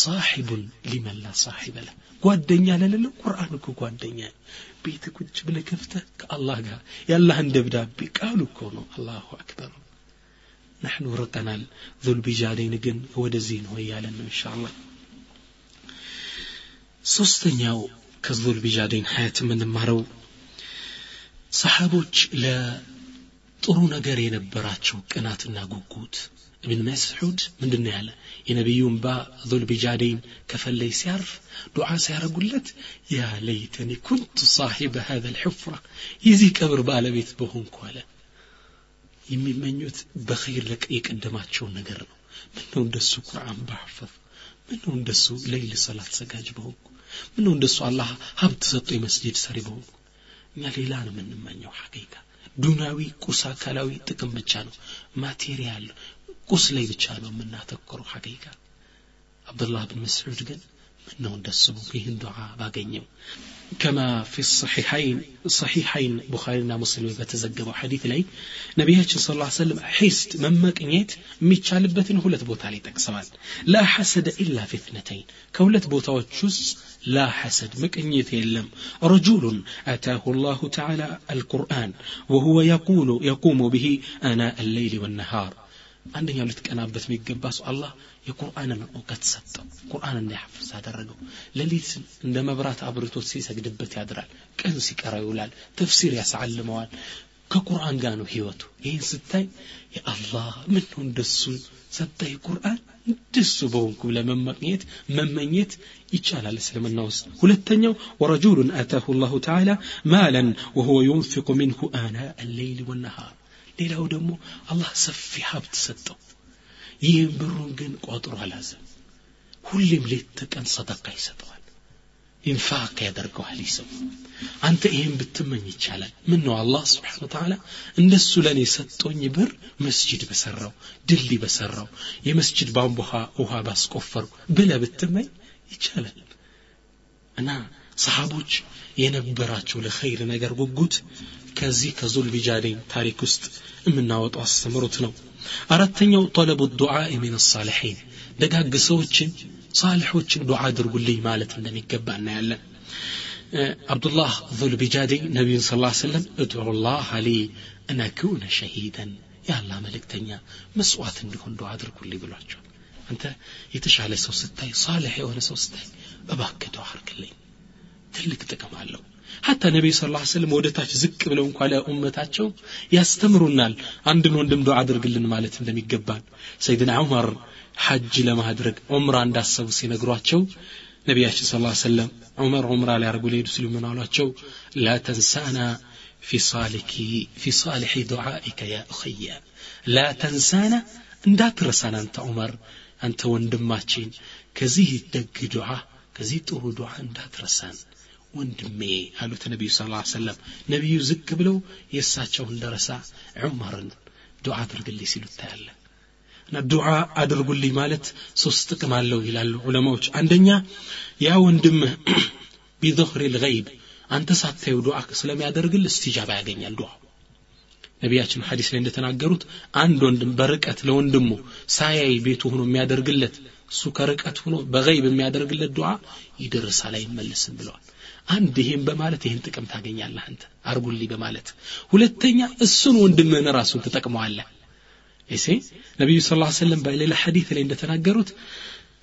ሳሒቡን ሊመን ላ ሳሒበ ለ ጓደኛ ለሌለው ቁርአን እኮ ጓደኛ ቤት ቁጭ ብለ ከፍተህ ከአላህ ጋር ያላህን ደብዳቤ ቃሉ እኮ ነው አላሁ አክበር نحن رقنا ذو البجادين ግን ወደዚህ ነው እያለን ነው ኢንሻአላህ ሶስተኛው ከዙል ቢጃደይን ሀያት የምንማረው ሰሓቦች ጥሩ ነገር የነበራቸው ቅናትና ጉጉት እብን መስዑድ ምንድን ያለ የነቢዩን ባ ዙልቢጃዴን ከፈለይ ሲያርፍ ዱዓ ሲያረጉለት ያ ለይተኒ ኩንቱ ሳሒበ ሀዘ ልሕፍራ የዚህ ቀብር ባለቤት በሆንኩ አለ የሚመኙት በኸይር የቀደማቸውን ነገር ነው ምነው እንደሱ ቁርአን ባሕፈዝ ምነው እንደሱ ለይል ሰላት ሰጋጅ በሆንኩ ምነው እንደሱ አላህ ሀብት ሰጡ የመስጂድ ሰሪ በሆንኩ እኛ ሌላ ነው የምንመኘው ሐቂቃ ዱናዊ ቁስ አካላዊ ጥቅም ብቻ ነው። material ቁስ ላይ ብቻ ነው የምናተኮረው ሐቂቃ። አብዱላህ ብን መስዑድ ግን ምነው እንደሱ ይህን ዱዓ ባገኘው كما في الصحيحين صحيحين بخارينا مسلم በተዘገበው ሐዲት ላይ ነቢያችን ስ ላ ሰለም ሒስድ መመቅኘት የሚቻልበትን ሁለት ቦታ ላይ ጠቅሰዋል ላ ሐሰደ ኢላ ፊትነተይን ከሁለት ቦታዎች ውስጥ ላ ሐሰድ ምቅኝት የለም ረጁሉን አታሁ ላሁ ተዓላ አልቁርአን ወሁወ የቁሉ የቁሙ ብሂ አናእ አለይል ወነሃር አንደኛው ልትቀናበት የሚገባ ሰው አላህ የቁርአንን እውቀት ሰጠው ቁርአን እንዲያሐፍዝ አደረገው። ሌሊት እንደ መብራት አብርቶት ሲሰግድበት ያድራል ቀን ሲቀራ ይውላል ተፍሲር ያሳልመዋል። ከቁርአን ጋር ነው ህይወቱ። ይህን ስታይ የአላህ ምን ነው እንደሱ ሰጠኝ ቁርአን እንደሱ በሆንኩ ለመመቅኘት መመኘት ይቻላል እስልምና ውስጥ። ሁለተኛው ወረጁሉን አታሁ ላሁ ተዓላ ማለን ወሁወ ዩንፊቁ ሚንሁ አና አለይል ወነሃር ሌላው ደግሞ አላህ ሰፊ ሀብት ሰጠው። ይህም ብሩን ግን ቆጥሮ አላዘም ሁሌም ሌት ተቀን ሰደቃ ይሰጠዋል። ኢንፋቅ ያደርገዋል ይሰው። አንተ ይህን ብትመኝ ይቻላል። ምን ነው አላህ ስብሓን ወተዓላ እንደሱ ለእኔ ሰጦኝ ብር መስጅድ በሰራው ድልድይ በሰራው የመስጅድ ቧንቧ ውሃ ባስቆፈሩ ብለ ብትመኝ ይቻላል። እና ሰሃቦች የነበራቸው ለኸይር ነገር ጉጉት ከዚህ ከዙል ቢጃዴን ታሪክ ውስጥ የምናወጣው አስተምሮት ነው አራተኛው ጠለቡ ዱዓ ሚን ሳሊሒን ደጋግ ሰዎችን ሳልሖችን ዱዓ አድርጉልኝ ማለት እንደሚገባ እናያለን አብዱላህ ዙል ቢጃዴ ነቢዩን ስ ላ ሰለም እድዑ ላህ ሊ እን አኩነ ሸሂደን የአላህ መልእክተኛ መስዋዕት እንዲሆን ዱዓ አድርጉልኝ ብሏቸዋል አንተ የተሻለ ሰው ስታይ ሳልሕ የሆነ ሰው ስታይ እባክህ ዱዓ አድርግልኝ ትልቅ ጥቅም አለው ሐታ ነቢይ ስ ላ ስለም ወደ ታች ዝቅ ብለው እንኳ ለኡመታቸው ያስተምሩናል አንድን ወንድም ዱዓ አድርግልን ማለት እንደሚገባን። ሰይድና ዑመር ሐጅ ለማድረግ ዑምራ እንዳሰቡ ሲነግሯቸው ነቢያችን ስ ሰለም ዑመር ዑምራ ሊያደርጉ ሊሄዱ ሲሉ ምን አሏቸው? ላ ተንሳና ፊ ሳሊሒ ዱዓኢከ ያ እኸያ ላ ተንሳና እንዳትረሳን አንተ ዑመር አንተ ወንድማችን ከዚህ ደግ ዱዓ ከዚህ ጥሩ ዱዓ እንዳትረሳን ወንድሜ አሉት ነቢዩ ስ ሰለም ነቢዩ ዝቅ ብለው የእሳቸው እንደረሳ ዑመርን ዱዓ አድርግልኝ ሲሉ ታያለ እና ዱዓ አድርጉልኝ ማለት ሶስት ጥቅም አለው ይላሉ ዑለማዎች። አንደኛ ያ ወንድምህ ቢظهር ልገይብ አንተ ሳታዩ ዱዓ ስለሚያደርግል እስቲጃባ ያገኛል ዱዓ ነቢያችን ሐዲስ ላይ እንደተናገሩት አንድ ወንድም በርቀት ለወንድሙ ሳያይ ቤቱ ሆኖ የሚያደርግለት እሱ ከርቀት ሆኖ በገይብ የሚያደርግለት ዱዓ ይደርሳል አይመለስም ብለዋል አንድ ይሄን በማለት ይህን ጥቅም ታገኛለህ አንተ። አርጉልኝ በማለት። ሁለተኛ እሱን ወንድምህን ራሱን ትጠቅመዋለህ። እሴ ነቢዩ ስ ላ ሰለም በሌላ ሐዲት ላይ እንደተናገሩት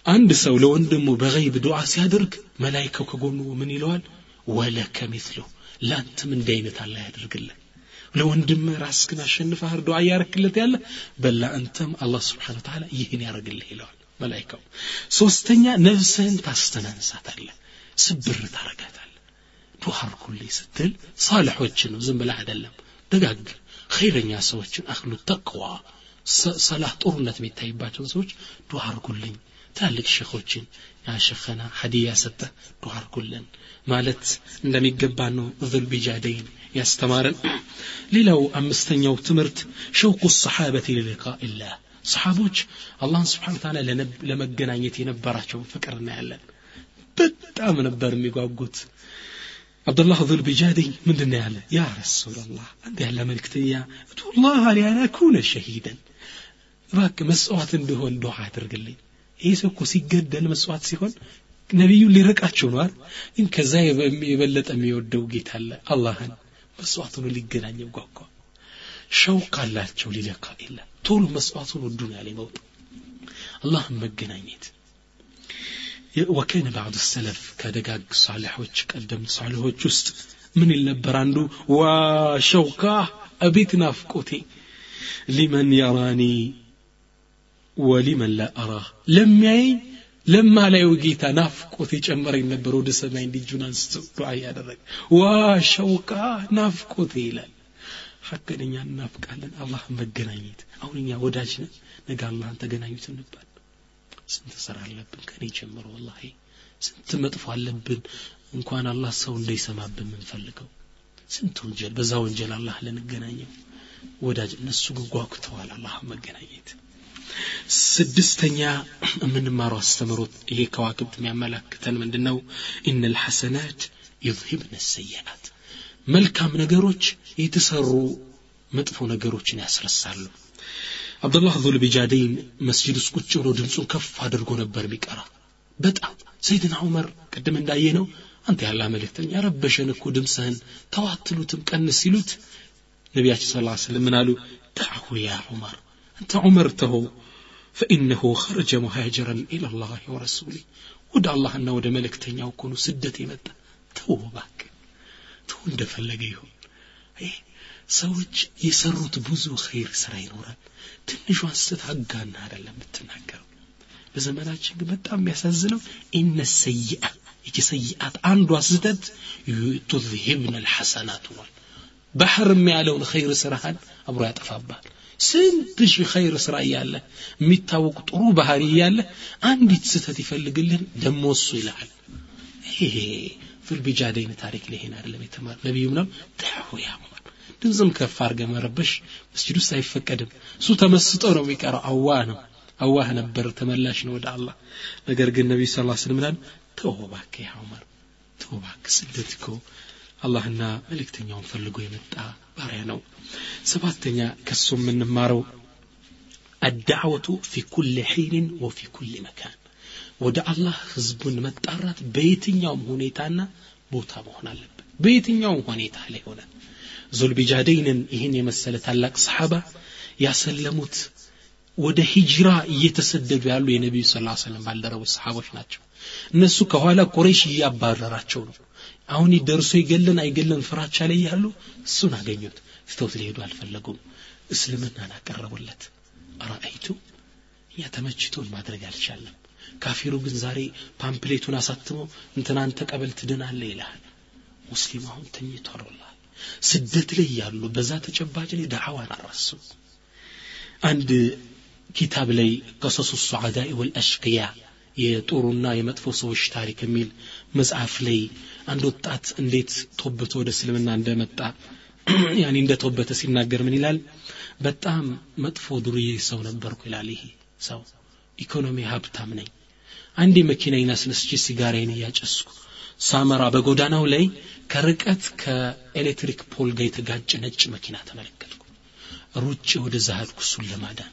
አንድ ሰው ለወንድሙ በገይብ ዱዓ ሲያደርግ መላይካው ከጎኑ ምን ይለዋል? ወለከ ሚስሉ ለአንተም እንዲህ አይነት አላ ያደርግልህ። ለወንድም ራስክን አሸንፈህ ዱዓ እያረክለት ያለ በላ አንተም አላህ ስብሓን ተዓላ ይህን ያደርግልህ ይለዋል መላይካው ሶስተኛ ነፍስህን ታስተናንሳታለህ ስብር ታረጋታለህ ዱዓ አርጉልኝ ስትል ሳልሖችን ዝም ብላ አይደለም። ደጋግ ኸይረኛ ሰዎችን አህሉ ተቅዋ ሰላህ ጦርነት የሚታይባቸውን ሰዎች ዱዓ አርጉልኝ ትላልቅ ሸኾችን ያሸኸና ሀዲያ ሰጠ። ዱዓ አርጉልን ማለት እንደሚገባ ነው። ዙልቢጃደይን ያስተማረን። ሌላው አምስተኛው ትምህርት ሸውቁ ሰሓበት ሊሊቃኢላህ ሰሓቦች አላህን ስብሓን ታላ ለመገናኘት የነበራቸውን ፍቅር እናያለን። በጣም ነበር የሚጓጉት አብዱላህ ዙልቢጃደይ ምንድን ያለ ያ ረሱላላህ አንተ ያለ መልክተኛ እቱላህ ሊአን አኩነ ሸሂደን እባክ መስዋዕት እንድሆን ዱዓ አድርግልኝ ይህ ሰው እኮ ሲገደል መስዋዕት ሲሆን ነቢዩ ሊርቃቸው ነው አይደል ግን ከዛ የበለጠ የሚወደው ጌታ አለ አላህን መስዋዕቱን ሊገናኘው ጓጓ ሸውቅ አላቸው ሊለካ የለ ቶሎ መስዋዕቱን ወዱ ነው ያለ መውጥ አላህን መገናኘት ወከነ ባዕዱ ሰለፍ ከደጋግ ሳሊሖች ቀደምት ሳሊሖች ውስጥ ምን ይል ነበር አንዱ? ዋ ሸውካ አቤት ናፍቆቴ ሊመን የራኒ ወሊመን ላ አራህ ለሚያየኝ ጌታ ናፍቆት የጨመረኝ ነበር ወደ ሰማይ እንዲጁን አንስቶ ዱዓ እያደረገ። ዋ ሸውቃ ናፍቆቴ ይላል። እኛ እናፍቃለን። አላህ መገናኘት። አሁን እኛ ወዳጅ ነን። ነገ አላህን ተገናኙት እንባል ስንት ስራ አለብን ከኔ ጀምሮ? ወላሂ ስንት መጥፎ አለብን? እንኳን አላህ ሰው እንዳይሰማብን የምንፈልገው። ስንት ወንጀል በዛ ወንጀል አላህ ልንገናኘው? ወዳጅ እነሱ ጓጉተዋል አላህ መገናኘት። ስድስተኛ የምንማረው አስተምሮት ይሄ ከዋክብት የሚያመላክተን ምንድን ነው ኢነ ልሐሰናት ዩዝሂብነ ሰይአት። መልካም ነገሮች የተሰሩ መጥፎ ነገሮችን ያስረሳሉ አብዱላህ ዙልቢጃደይን መስጂድ ውስጥ ቁጭ ብሎ ድምፁን ከፍ አድርጎ ነበር የሚቀራ በጣም ሰይድና ዑመር ቅድም እንዳየ ነው አንተ ያላህ መልእክተኛ ረበሸን እኮ ድምፅህን ተዋትሉትም ቀንስ ሲሉት ነቢያችን ስ ስለም ምን አሉ? دعه يا عمر አንተ ዑመር ተወው فإنه خرج مهاجرا إلى الله ورسوله። ወደ አላህና ወደ መልእክተኛው እኮ ስደት የመጣ። ተው ባክ ተው እንደፈለገ ይሁን። ሰዎች የሰሩት ብዙ ኸይር ስራ ይኖራል ትንሿን ስህተት አጋና አይደለም የምትናገረው። በዘመናችን ግን በጣም የሚያሳዝነው ኢነ ሰይአ ይቺ ሰይአት አንዷ ስህተት ቱዝሂብነ ልሐሰናት ሆኗል። ባህርም ያለውን ኸይር ስራህን አብሮ ያጠፋባል ስንት ሺህ ኸይር ስራ እያለ የሚታወቅ ጥሩ ባህሪ እያለ አንዲት ስህተት ይፈልግልን ደሞ እሱ ይልሃል። ይሄ ዙልቢጃደይን ታሪክ ላይ አይደለም የተማር ነቢዩ ምናም ያሙር ድምፅም ከፍ አድርገ መረበሽ መስጅድ ውስጥ አይፈቀድም። እሱ ተመስጦ ነው የሚቀረው። አዋህ ነው። አዋህ ነበር ተመላሽ ነው ወደ አላህ። ነገር ግን ነቢዩ ስ ስለም ላሉ ተው እባክህ ያ ዑመር ተው እባክህ ስደት እኮ አላህና መልእክተኛውን ፈልጎ የመጣ ባሪያ ነው። ሰባተኛ ከሱ የምንማረው አዳዕወቱ ፊ ኩል ሒንን ወፊ ኩል መካን። ወደ አላህ ህዝቡን መጣራት በየትኛውም ሁኔታና ቦታ መሆን አለበት። በየትኛውም ሁኔታ ላይ ሆነ ዙልቢጃደይንን ይህን የመሰለ ታላቅ ሰሓባ ያሰለሙት ወደ ሂጅራ እየተሰደዱ ያሉ የነቢዩ ስ ሰለም ባልደረቦች ሰሓቦች ናቸው። እነሱ ከኋላ ቁረይሽ እያባረራቸው ነው። አሁን ደርሶ ይገለን አይገለን ፍራቻ ላይ ያሉ እሱን አገኙት። ስተውት ሊሄዱ አልፈለጉም። እስልምናን አቀረቡለት አራአይቱ እኛ ተመችቶን ማድረግ አልቻለም ካፊሩ ግን ዛሬ ፓምፕሌቱን አሳትሞ እንትናን ተቀበል ትድናለ ይልሃል። ሙስሊም አሁን ተኝቷል ስደት ላይ ያሉ በዛ ተጨባጭ ላይ ዳዕዋን አረሱ አንድ ኪታብ ላይ ቀሰሱ ሱዓዳኢ ወልአሽቅያ የጦሩና የመጥፎ ሰዎች ታሪክ የሚል መጽሐፍ ላይ አንድ ወጣት እንዴት ቶብቶ ወደ እስልምና እንደመጣ ያኔ እንደ ሲናገር ምን ይላል? በጣም መጥፎ ዱርዬ ሰው ነበርኩ ይላል ይሄ ሰው። ኢኮኖሚ ሀብታም ነኝ። አንዴ መኪናዬን አስነስቼ ሲጋራዬን እያጨስኩ ሳመራ በጎዳናው ላይ ከርቀት ከኤሌክትሪክ ፖል ጋር የተጋጨ ነጭ መኪና ተመለከትኩ። ሩጭ ወደዛ ሄድኩ እሱን ለማዳን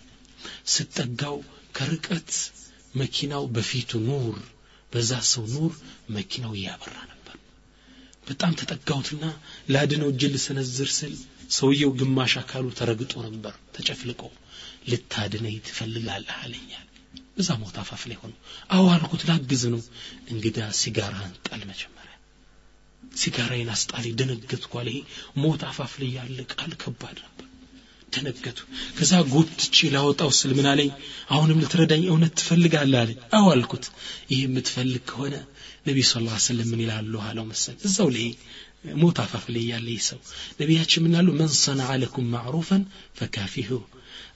ስጠጋው ከርቀት መኪናው በፊቱ ኑር በዛ ሰው ኑር መኪናው እያበራ ነበር። በጣም ተጠጋሁትና ላድነው እጅ ልሰነዝር ስል ሰውየው ግማሽ አካሉ ተረግጦ ነበር። ተጨፍልቆ ልታድነኝ ትፈልጋለህ? አለኛል እዛ ሞት አፋፍ ላይ ሆኖ አዎ አልኩት ላግዝ ነው። እንግዳ ሲጋራህን ጣል መጀመሪያ። ሲጋራዬን አስጣሌ ደነገጥኩ አለ። ይሄ ሞት አፋፍ ላይ ያለ ቃል ከባድ ነበር። ደነገጡ ከዛ ጎትቼ ላወጣው ስል ምን አለኝ? አሁንም ልትረዳኝ እውነት ትፈልጋለህ አለኝ አዎ አልኩት ይህ የምትፈልግ ከሆነ ነቢዩ ስ ላ ስለም ምን ይላሉ? አለው መሰል እዛው ላይ ሞት አፋፍ ላይ ያለ ይህ ሰው ነቢያችን ምን አሉ መን ሰነዐ ለኩም ማዕሩፈን ፈካፊሁ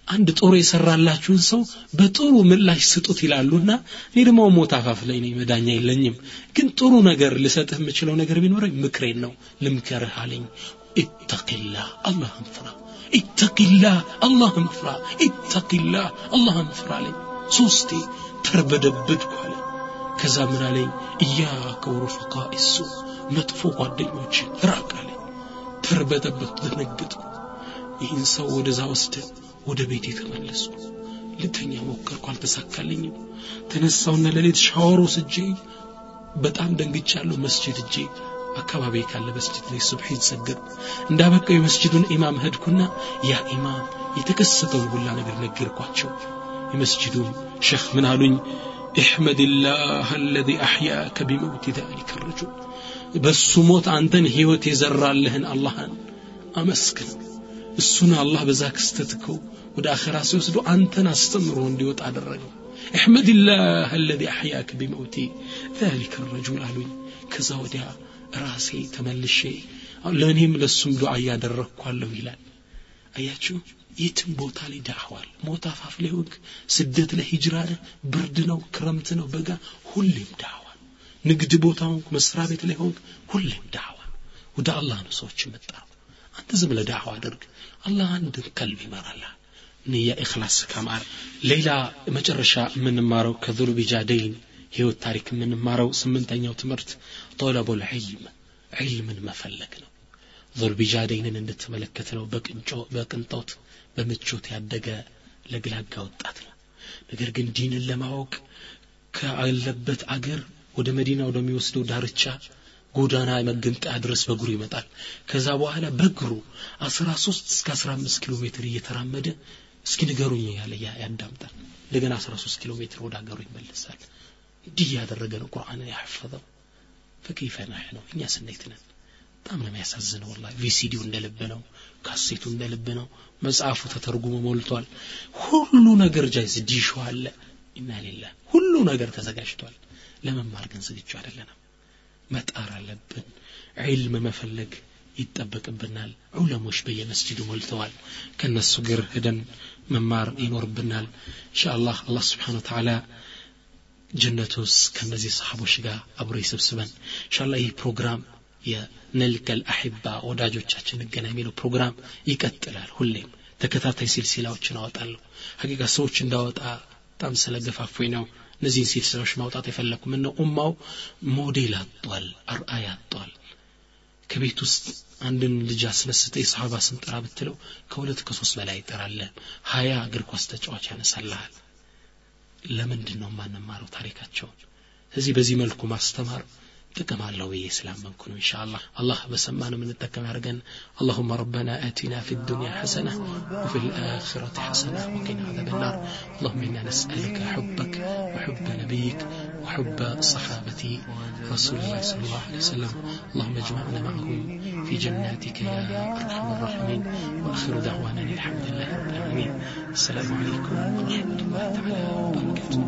አንድ ጥሩ የሰራላችሁን ሰው በጥሩ ምላሽ ስጡት ይላሉና እኔ ደግሞ ሞት አፋፍ ላይ ነኝ መዳኛ የለኝም። ግን ጥሩ ነገር ልሰጥህ የምችለው ነገር ቢኖረኝ ምክሬን ነው። ልምከርህ አለኝ። ኢተቂላህ አላህን ፍራ ኢተቂላህ አላህን ፍራ ኢተቂላህ አላህን ፍራ አለኝ። ሶስቴ ተርበደበድኩ አለ። ከዛ ምን አለኝ? እያከ ወሩፈቃ እሱ መጥፎ ጓደኞች ራቅ አለኝ። ተርበደበድኩ ደነገጥኩ። ይህን ሰው ወደዛ ወስደን ወደ ቤት የተመለሱ ልተኛ ሞከርኩ አልተሳካልኝም ተነሳውና ለሌት ሻወር ወስጄ በጣም ደንግቻለሁ መስጅድ እጄ አካባቢ ካለ መስጅድ ላይ ሱብሒን ሰገድ እንዳበቃው የመስጅዱን ኢማም ሄድኩና ያ ኢማም የተከሰተውን ሁላ ነገር ነገርኳቸው የመስጅዱም ሸህ ምን አሉኝ احمد الله الذي أحياك بموت ذلك الرجل በሱ ሞት አንተን ህይወት የዘራልህን አላህን አመስግን እሱን አላህ በዛ ክስተት እኮ ወደ አኸራ ሲወስዶ አንተን አስተምሮ እንዲወጣ አደረገው እሕመድላህ አለዚ አሕያክ ቢመውቲ ዛሊከ ረጁል አሉኝ። ከዛ ወዲያ ራሴ ተመልሼ ለእኔም ለሱም ዱዓ እያደረግኳለሁ ይላል። አያችሁ የትም ቦታ ላይ ዳዕዋል ሞት አፋፍ ላይ ወግ ስደት ላይ ሂጅራ ብርድ ነው ክረምት ነው በጋ ሁሌም ዳዕዋ ንግድ ቦታ ሆንክ መስሪያ ቤት ላይ ሆንክ ሁሌም ዳዕዋ ወደ አላህ ነው ሰዎች መጣ አንተ ዝም ለዳዕዋ አድርግ። አላህ አንድ ቀልብ ይመራልሃል ንያ ኢኽላስ ከማር ሌላ መጨረሻ የምንማረው ከዙሉ ቢጃደይን ህይወት ታሪክ የምንማረው ስምንተኛው ትምህርት ጦለቡል ዒልም ዒልምን መፈለግ ነው። ዙልቢጃደይንን እንድትመለከት ነው በቅንጦት በምቾት ያደገ ለግላጋ ወጣት ነው። ነገር ግን ዲንን ለማወቅ ካለበት አገር ወደ መዲና ወደሚወስደው ዳርቻ ጎዳና መገንጠያ ድረስ በእግሩ ይመጣል። ከዛ በኋላ በእግሩ 13 እስከ 15 ኪሎ ሜትር እየተራመደ እስኪ ንገሩኝ ያለ ያዳምጣል። እንደገና 13 ኪሎ ሜትር ወደ አገሩ ይመለሳል። እንዲህ ያደረገ ነው ቁርአንን ያሐፈዘው። فكيف نحن እኛ ስንት ነን። በጣም ነው የሚያሳዝነው ወላ VCD ው እንደ ነው። ካሴቱ እንደ ልብ ነው። መጽሐፉ ተተርጉሞ ሞልቷል። ሁሉ ነገር ጃይዝ ዲሹ አለ። ኢና ሁሉ ነገር ተዘጋጅቷል። ለመማር ግን ዝግጁ አይደለንም መጣር አለብን። ዒልም መፈለግ ይጠበቅብናል። ዑለሞች በየመስጅዱ ሞልተዋል። ከነሱ ግር ሄደን መማር ይኖርብናል። ኢንሻአላህ አላህ ስብሓን ወተዓላ ጀነት ውስጥ ከነዚህ ሰሓቦች ጋር አብሮ ይሰብስበን። ኢንሻአላህ ይህ ፕሮግራም የነልከል አሕባ ወዳጆቻችን እንገና የሚለው ፕሮግራም ይቀጥላል። ሁሌም ተከታታይ ሲልሲላዎችን አወጣለሁ። ሀቂቃ ሰዎች እንዳወጣ በጣም ስለገፋፎኝ ነው እነዚህን ሲልሲላዎች ማውጣት የፈለግኩ ምን ነው ኡማው ሞዴል አጧል አርአያ አጧል። ከቤት ውስጥ አንድን ልጅ አስነስተ የሰሃባ ስም ጥራ ብትለው ከሁለት ከሶስት በላይ ይጠራለ ሀያ እግር ኳስ ተጫዋች ያነሳልሃል። ለምንድን ነው የማንማረው ታሪካቸውን? ስለዚህ በዚህ መልኩ ማስተማር ጥቅም አለው ብዬ ስላመንኩ ነው እንሻ አላህ አላህ በሰማን የምንጠቀም ያደርገን اللهم ربنا آتنا في الدنيا حسنة وفي الآخرة حسنة وقنا عذاب النار اللهم إنا نسألك حبك وحب نبيك وحب صحابة رسول الله صلى الله عليه وسلم اللهم اجمعنا معهم في جناتك يا أرحم الراحمين وآخر دعوانا الحمد لله رب العالمين السلام عليكم ورحمة الله تعالى وبركاته